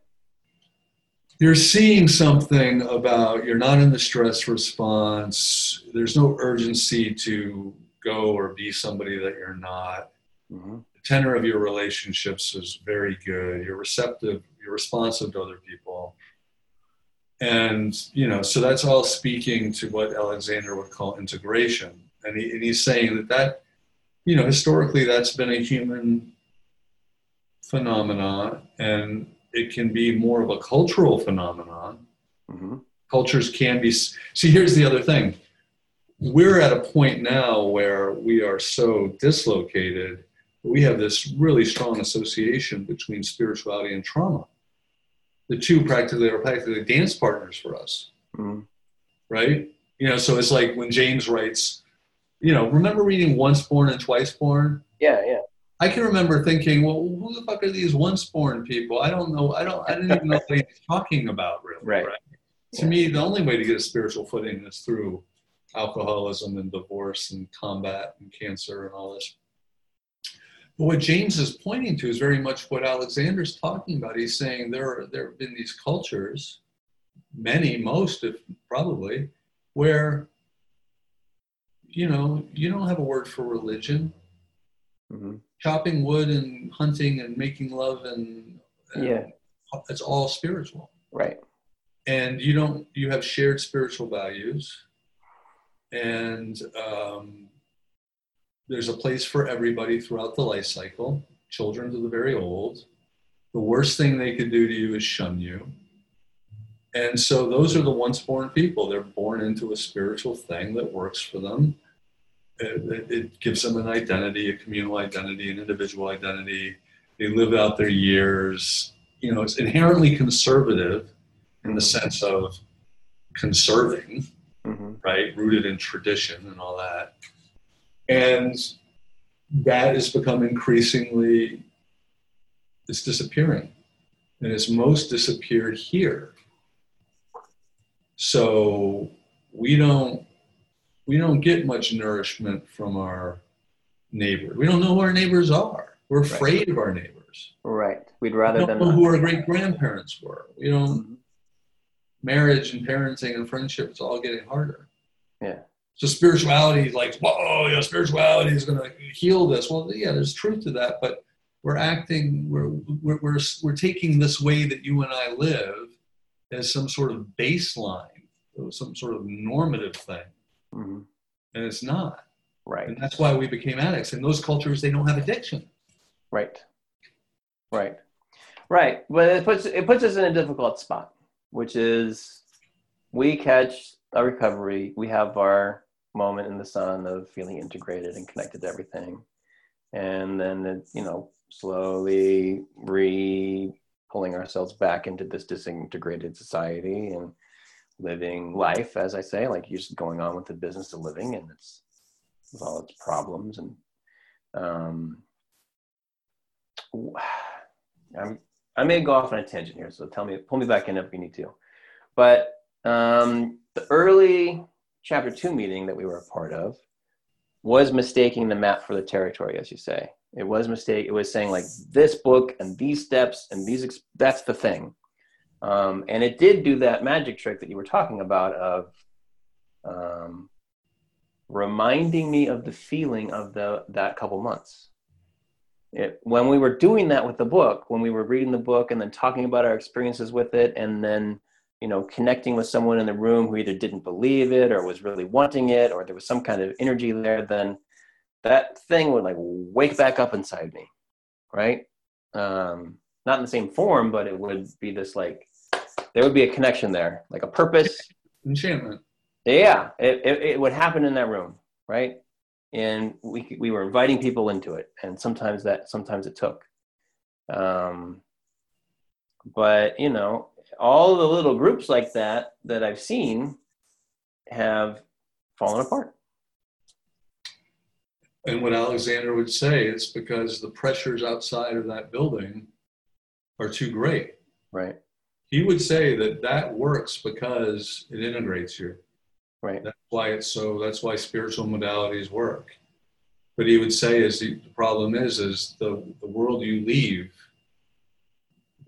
you're seeing something about you're not in the stress response. There's no urgency to go or be somebody that you're not. Hmm the tenor of your relationships is very good. You're receptive you're responsive to other people. And you know so that's all speaking to what alexander would call integration. And, he, and he's saying that that you know historically that's been a human phenomenon and it can be more of a cultural phenomenon. Hmm cultures can be see here's the other thing. We're at a point now where we are so dislocated we have this really strong association between spirituality and trauma the two practically are practically dance partners for us hmm right you know so it's like when james writes you know remember reading once born and twice born Yeah, yeah. I can remember thinking, well, who the fuck are these once born people? I don't know. I don't. I didn't even know what he's talking about, really. Right. To me, the only way to get a spiritual footing is through alcoholism and divorce and combat and cancer and all this. But what James is pointing to is very much what Alexander's talking about. He's saying there are, there have been these cultures, many, most, if probably, where you know you don't have a word for religion hmm chopping wood and hunting and making love and, and Yeah. it's all spiritual Right. and you don't you have shared spiritual values and um, there's a place for everybody throughout the life cycle. Children to the very old. The worst thing they could do to you is shun you. And so those are the once born people. They're born into a spiritual thing that works for them. It, it, gives them an identity a communal identity an individual identity. They live out their years. You know it's inherently conservative in the sense of conserving hmm right? Rooted in tradition and all that and that has become increasingly it's disappearing and it's most disappeared here so we don't we don't get much nourishment from our neighbors we don't know who our neighbors are we're Right. afraid of our neighbors Right. We'd we rather don't than know who our great grandparents were we don't Mhm. marriage and parenting and friendship is all getting harder Yeah. So spirituality is like, whoa, you know, spirituality is going to heal this. Well, yeah, there's truth to that, but we're acting, we're, we're, we're, we're taking this way that you and I live as some sort of baseline, some sort of normative thing. Mhm. and it's not. Right. And that's why we became addicts. In those cultures, they don't have addiction. Right. Right. Right. But it puts it puts us in a difficult spot, which is we catch a recovery, we have our moment in the sun of feeling integrated and connected to everything. And then it, you know, slowly re pulling ourselves back into this disintegrated society and living life, as I say, like you're just going on with the business of living and it's with all its problems and um I'm, I may go off on a tangent here, so tell me, pull me back in if you need to. But um, the early chapter two meeting that we were a part of was mistaking the map for the territory, as you say. It was mistake. It was saying like this book and these steps and these. Ex- that's the thing, um, and it did do that magic trick that you were talking about of um, reminding me of the feeling of the that couple months it, when we were doing that with the book, when we were reading the book and then talking about our experiences with it, and then you know connecting with someone in the room who either didn't believe it or was really wanting it, or there was some kind of energy there, then that thing would like wake back up inside me, right? Um, not in the same form, but it would be this like there would be a connection there, like a purpose. Enchantment. Yeah, it, it, it would happen in that room, right? and we we were inviting people into it, and sometimes that sometimes it took. Um, but you know, all the little groups like that that I've seen have fallen apart. And what Alexander would say, it's because the pressures outside of that building are too great. Right. He would say that that works because it integrates you. Right. That's why it's so. That's why spiritual modalities work. But he would say is the, the problem is is the the world you leave,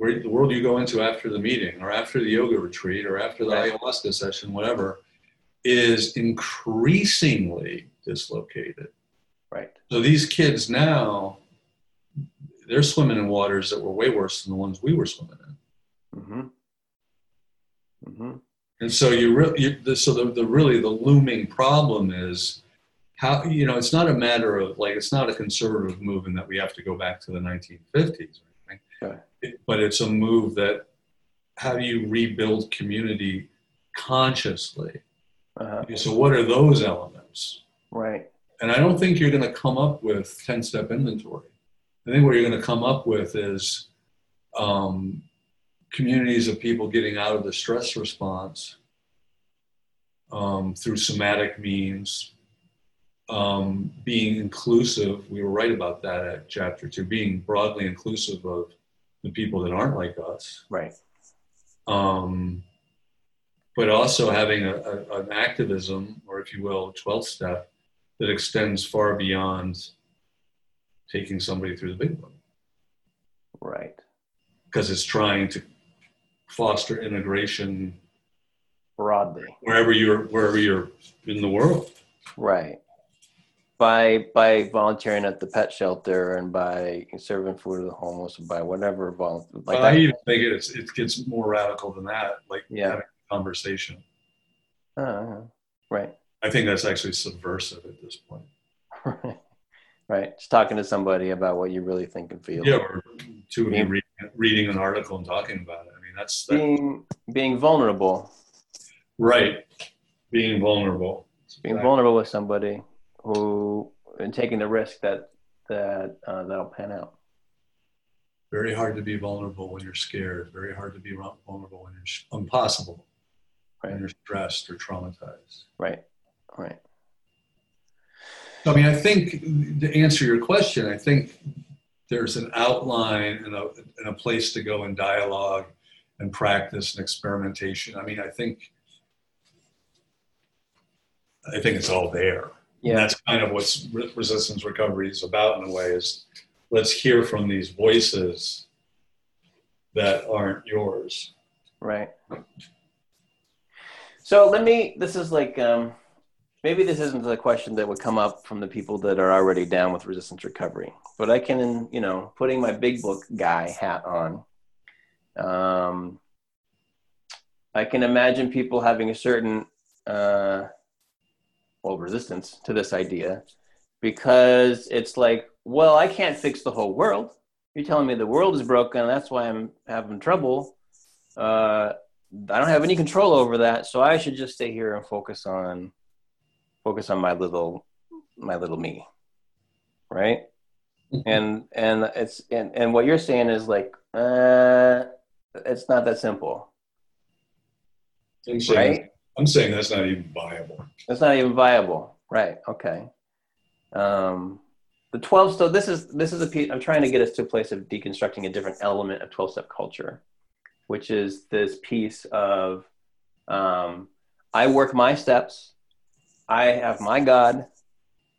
where the world you go into after the meeting or after the yoga retreat or after the ayahuasca session, whatever, is increasingly dislocated. Right. So these kids now, they're swimming in waters that were way worse than the ones we were swimming in. Mm-hmm. Mm-hmm. And so you really, you, the, so the, the really the looming problem is how you know it's not a matter of like it's not a conservative movement that we have to go back to the 1950s or Right. It- but it's a move that how do you rebuild community consciously? Uh-huh. So what are those elements? Right. And I don't think you're going to come up with 10 step inventory. I think what you're going to come up with is um, communities of people getting out of the stress response um, through somatic means, um, being inclusive. We were right about that at chapter two, being broadly inclusive of the people that aren't like us. Right. Um, but also having a, a, an activism, or if you will, 12 step that extends far beyond taking somebody through the big one Right. because it's trying to foster integration Broadly. wherever you're wherever you're in the world Right. By by volunteering at the pet shelter and by serving food to the homeless and by whatever vol- like i even think it's, it gets more radical than that like Yeah. having a conversation Uh, right. i think that's actually subversive at this point right. Just talking to somebody about what you really think and feel. yeah or two of you reading, reading an article and talking about it i mean that's that, Being being vulnerable. right being vulnerable Being vulnerable with somebody who and taking the risk that that uh, that'll pan out. very hard to be vulnerable when you're scared very hard to be vulnerable when you're sh- impossible when you're stressed or traumatized Right. Right. I mean, I think to answer your question, I think there's an outline and a, and a place to go in dialogue and practice and experimentation. I mean, I think I think it's all there. And Yeah. that's kind of what resistance recovery is about in a way is let's hear from these voices that aren't yours. Right. So let me. This is like um, maybe this isn't the question that would come up from the people that are already down with resistance recovery, but I can, you know, putting my big book guy hat on. Um, I can imagine people having a certain uh, well, resistance to this idea because it's like, well, I can't fix the whole world. You're telling me the world is broken, that's why I'm having trouble. Uh, I don't have any control over that, so I should just stay here and focus on focus on my little my little me, right? and and it's and, and what you're saying is like, uh, it's not that simple, I'm right? I'm saying that's not even viable. That's not even viable, right? Okay. Um, the 12 so this is this is a piece i'm trying to get us to a place of deconstructing a different element of 12 step culture which is this piece of um, i work my steps i have my god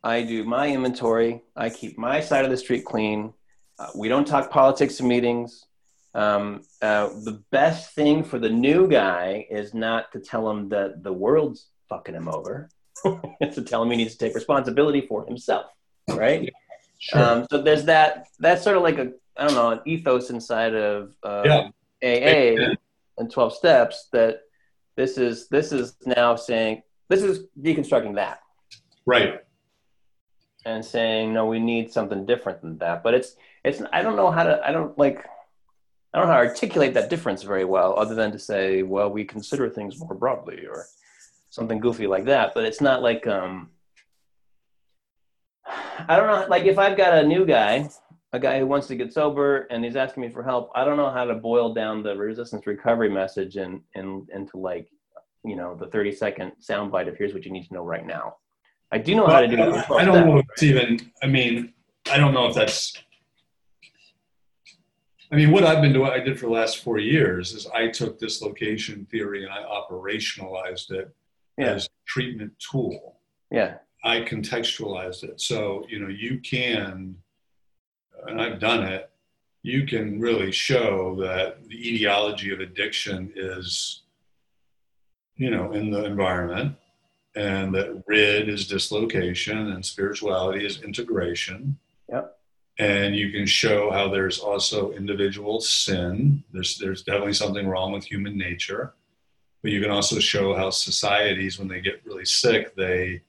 i do my inventory i keep my side of the street clean uh, we don't talk politics in meetings um, uh, the best thing for the new guy is not to tell him that the world's fucking him over it's to tell him he needs to take responsibility for himself right Sure. um, so there's that. That's sort of like a I don't know an ethos inside of uh, Yeah. AA Yeah. and Twelve Steps that this is this is now saying this is deconstructing that right. and saying no, we need something different than that. But it's it's I don't know how to I don't like I don't know how to articulate that difference very well, other than to say well we consider things more broadly or something goofy like that. But it's not like um I don't know. Like if I've got a new guy, a guy who wants to get sober, and he's asking me for help, I don't know how to boil down the resistance recovery message and into like, you know, the thirty second soundbite of here's what you need to know right now. I do know how to do it. with I don't know if it's even, I mean, I don't know if that's, I mean, what I've been doing, I did for the last four years is I took dislocation theory and I operationalized it Yeah, as a treatment tool. yeah, I contextualized it. So, you know, you can, and I've done it, you can really show that the etiology of addiction is, you know, in the environment, and that rid is dislocation and spirituality is integration. Yep. And you can show how there's also individual sin. There's there's definitely something wrong with human nature. But you can also show how societies, when they get really sick, they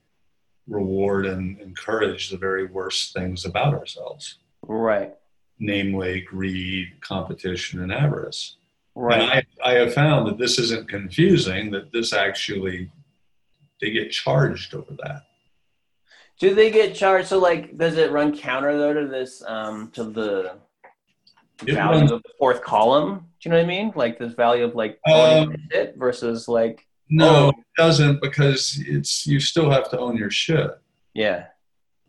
reward and encourage the very worst things about ourselves, right, namely greed, competition, and avarice. right. And I, I have found that this isn't confusing, that this actually, they get charged over that. Do they get charged? So, like, does it run counter though to this, um, to the It value runs- of the fourth column? Do you know what I mean? Like this value of like Um, owning it versus like, no, Oh. it doesn't because it's you still have to own your shit. yeah,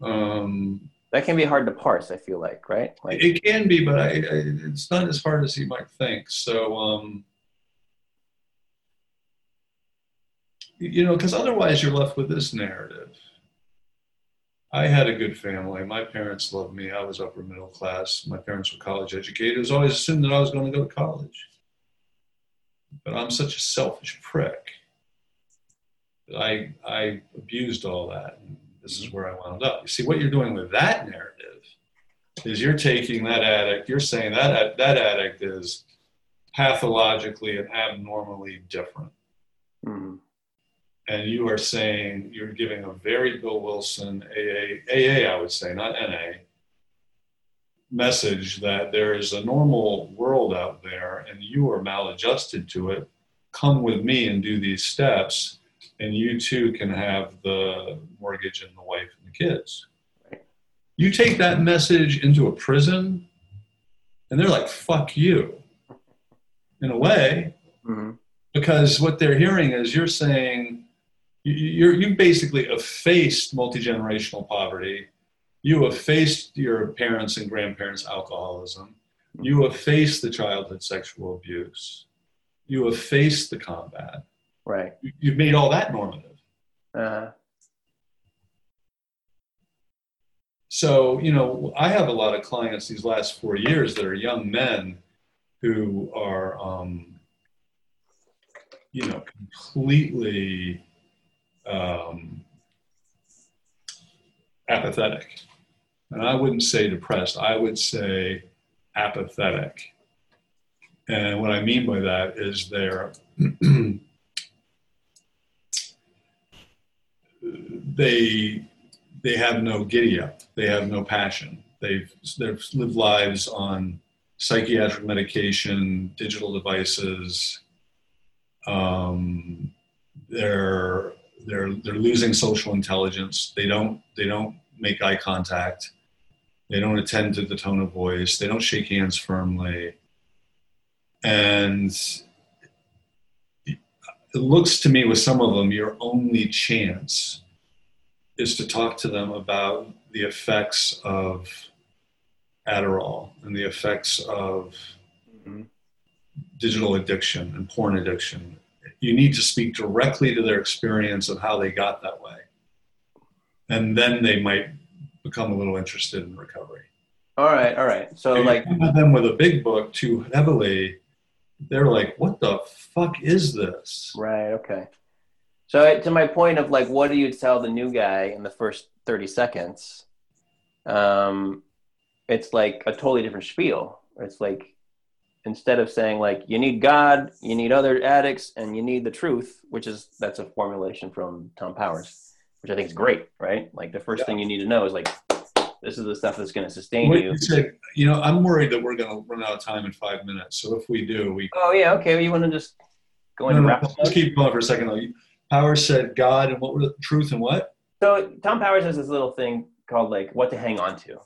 Um, that can be hard to parse. I feel like, right? Like, it can be, but I, I, it's not as hard as you might think. So, um, you know, because otherwise you're left with this narrative. I had a good family. My parents loved me. I was upper middle class. My parents were college educated. It was always assumed that I was going to go to college. But I'm such a selfish prick I, I abused all that. And this is where I wound up. You see, what you're doing with that narrative is you're taking that addict, you're saying that that addict is pathologically and abnormally different. mhm. And you are saying you're giving a very Bill Wilson AA, AA, I would say, not NA, message that there is a normal world out there and you are maladjusted to it. Come with me and do these steps, and you too can have the mortgage and the wife and the kids. You take that message into a prison, and they're like, fuck you, in a way, Mhm. because what they're hearing is you're saying you- you're you basically effaced multi-generational poverty. You effaced your parents and grandparents alcoholism. You effaced the childhood sexual abuse. You effaced the combat. Right. You- you've made all that normative. Uh, so you know i have a lot of clients these last four years that are young men who are um, you know completely um, apathetic and i wouldn't say depressed i would say apathetic and what i mean by that is they're they they have no giddy up. They have no passion. They've they've lived lives on psychiatric medication, digital devices. Um, they're they're they're losing social intelligence. They don't they don't make eye contact. They don't attend to the tone of voice. They don't shake hands firmly. And it looks to me with some of them, your only chance is to talk to them about the effects of Adderall and the effects of mm-hmm. digital addiction and porn addiction. You need to speak directly to their experience of how they got that way. And then they might become a little interested in recovery. All right, all right. So, if like, them with a big book too heavily, they're like, "What the fuck is this?" Right. Okay. So, to my point of like, what do you tell the new guy in the first thirty seconds? Um, it's like a totally different spiel. It's like instead of saying like you need God, you need other addicts, and you need the truth, which is that's a formulation from Tom Powers, which I think is great, right? Like the first yeah. thing you need to know is like this is the stuff that's going to sustain what you. You, you know, I'm worried that we're going to run out of time in five minutes. So if we do, we. Oh yeah, okay. Well, you want to just go into no, no, Let's keep going for a second. Though. Powers said God and what were the truth and what? So Tom Powers has this little thing called like what to hang on to.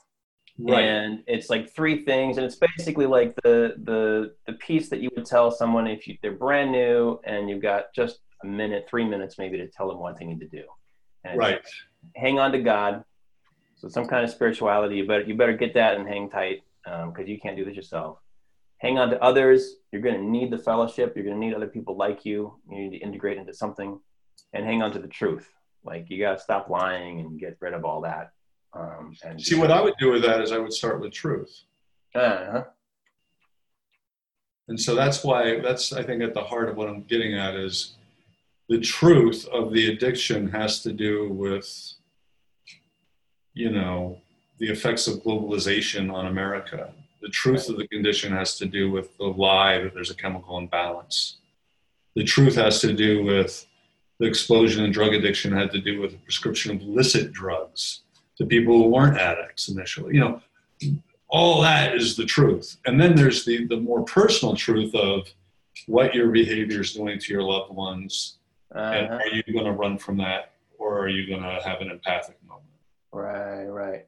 Right. And it's like three things, and it's basically like the the the piece that you would tell someone if you, they're brand new and you've got just a minute, three minutes maybe to tell them what they need to do. And right. Hang on to God. So some kind of spirituality. You better you better get that and hang tight because um, you can't do this yourself. Hang on to others. You're going to need the fellowship. You're going to need other people like you. You need to integrate into something, and hang on to the truth. Like you got to stop lying and get rid of all that um, and see, what I would do with that is I would start with truth. Uh-huh. And so that's why that's I think at the heart of what I'm getting at is the truth of the addiction has to do with you know the effects of globalization on America. The truth of the condition has to do with the lie that there's a chemical imbalance. The truth has to do with the explosion in drug addiction had to do with the prescription of illicit drugs to people who weren't addicts initially. You know, all that is the truth. And then there's the, the more personal truth of what your behavior is doing to your loved ones. Uh-huh. And are you going to run from that or are you going to have an empathic moment? Right, right.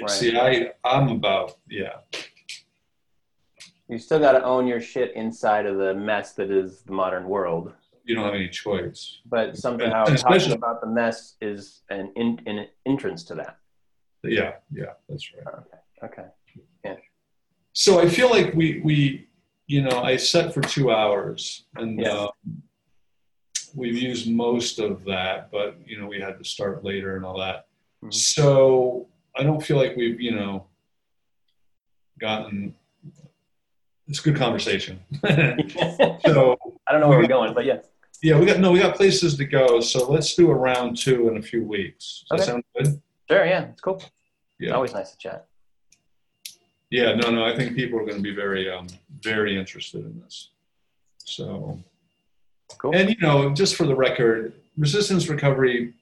right. See, I, I'm about, yeah. You still got to own your shit inside of the mess that is the modern world you don't have any choice. But somehow talking about the mess is an, in, an entrance to that. Yeah, yeah, that's right. Okay, okay, yeah. So I feel like we we you know I set for two hours and yes. um, we've used most of that, but you know we had to start later and all that. Mm-hmm. So I don't feel like we've you know gotten it's a good conversation. so I don't know where we are going, but yeah. Yeah, we got no, we got places to go. So let's do a round two in a few weeks. Does okay. that sound good? Sure. Yeah, it's cool. Yeah. Always nice to chat. Yeah. No. No. I think people are going to be very, um, very interested in this. So. Cool. And you know, just for the record, resistance recovery.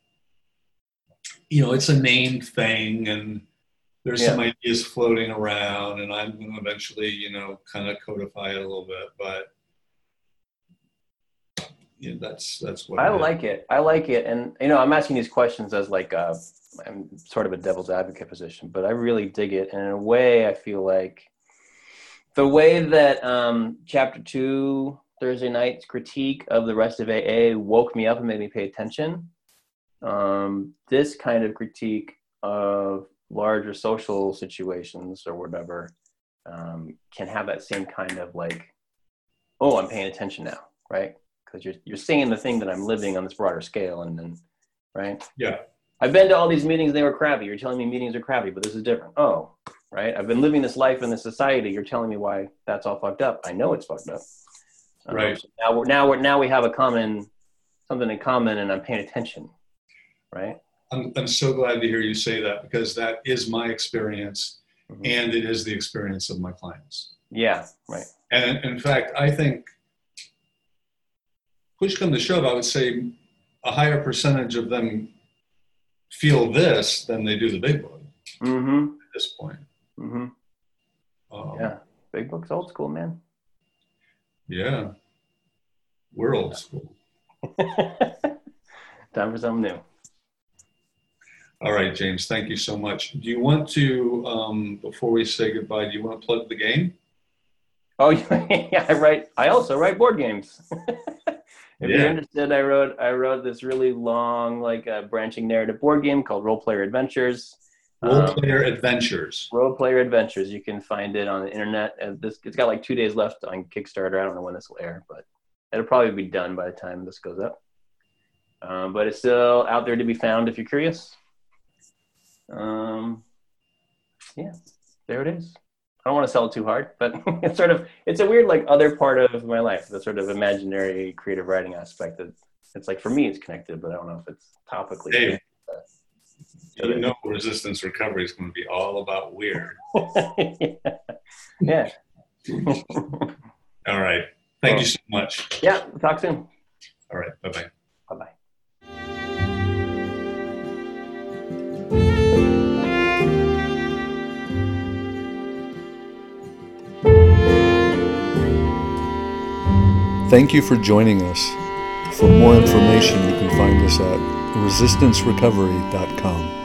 You know, it's a named thing, and there's yeah. some ideas floating around, and I'm going to eventually, you know, kind of codify it a little bit, but you know, that's that's what I like it. I like it, and you know, I'm asking these questions as like a, uh, I'm sort of a devil's advocate position, but I really dig it, and in a way, I feel like the way that um, chapter two Thursday night's critique of the rest of AA woke me up and made me pay attention. Um, this kind of critique of larger social situations or whatever um, can have that same kind of like, oh, I'm paying attention now, right? Because you're you're seeing the thing that I'm living on this broader scale, and then right. Yeah. I've been to all these meetings; they were crappy. You're telling me meetings are crappy, but this is different. Oh, right. I've been living this life in this society. You're telling me why that's all fucked up. I know it's fucked up. Um, right. So now we're now we're now we have a common something in common, and I'm paying attention. Right. I'm I'm so glad to hear you say that because that is my experience, mm-hmm. and it is the experience of my clients. Yeah. Right. And in fact, I think push come to shove, I would say a higher percentage of them feel this than they do the big book Mm-hmm. at this point. Mm-hmm. Um, Yeah. Big book's old school, man. Yeah. We're old school. Time for something new. All right, James, thank you so much. Do you want to, um, before we say goodbye, do you want to plug the game? Oh yeah, I write. I also write board games. if Yeah. you're interested, I wrote. I wrote this really long, like uh, branching narrative board game called Role Player Adventures. Role Um, Player Adventures. Role Player Adventures. You can find it on the internet. And this it's got like two days left on Kickstarter. I don't know when this will air, but it'll probably be done by the time this goes up. Um, but it's still out there to be found if you're curious. Um, yeah, there it is. I don't want to sell it too hard, but it's sort of it's a weird like other part of my life, the sort of imaginary creative writing aspect. That it's like for me, it's connected, but I don't know if it's topically. Dave, you know resistance recovery is going to be all about weird. yeah. All right. Thank you so much. yeah. Talk soon. All right. Bye bye. Bye bye. Thank you for joining us. For more information, you can find us at resistancerecovery.com.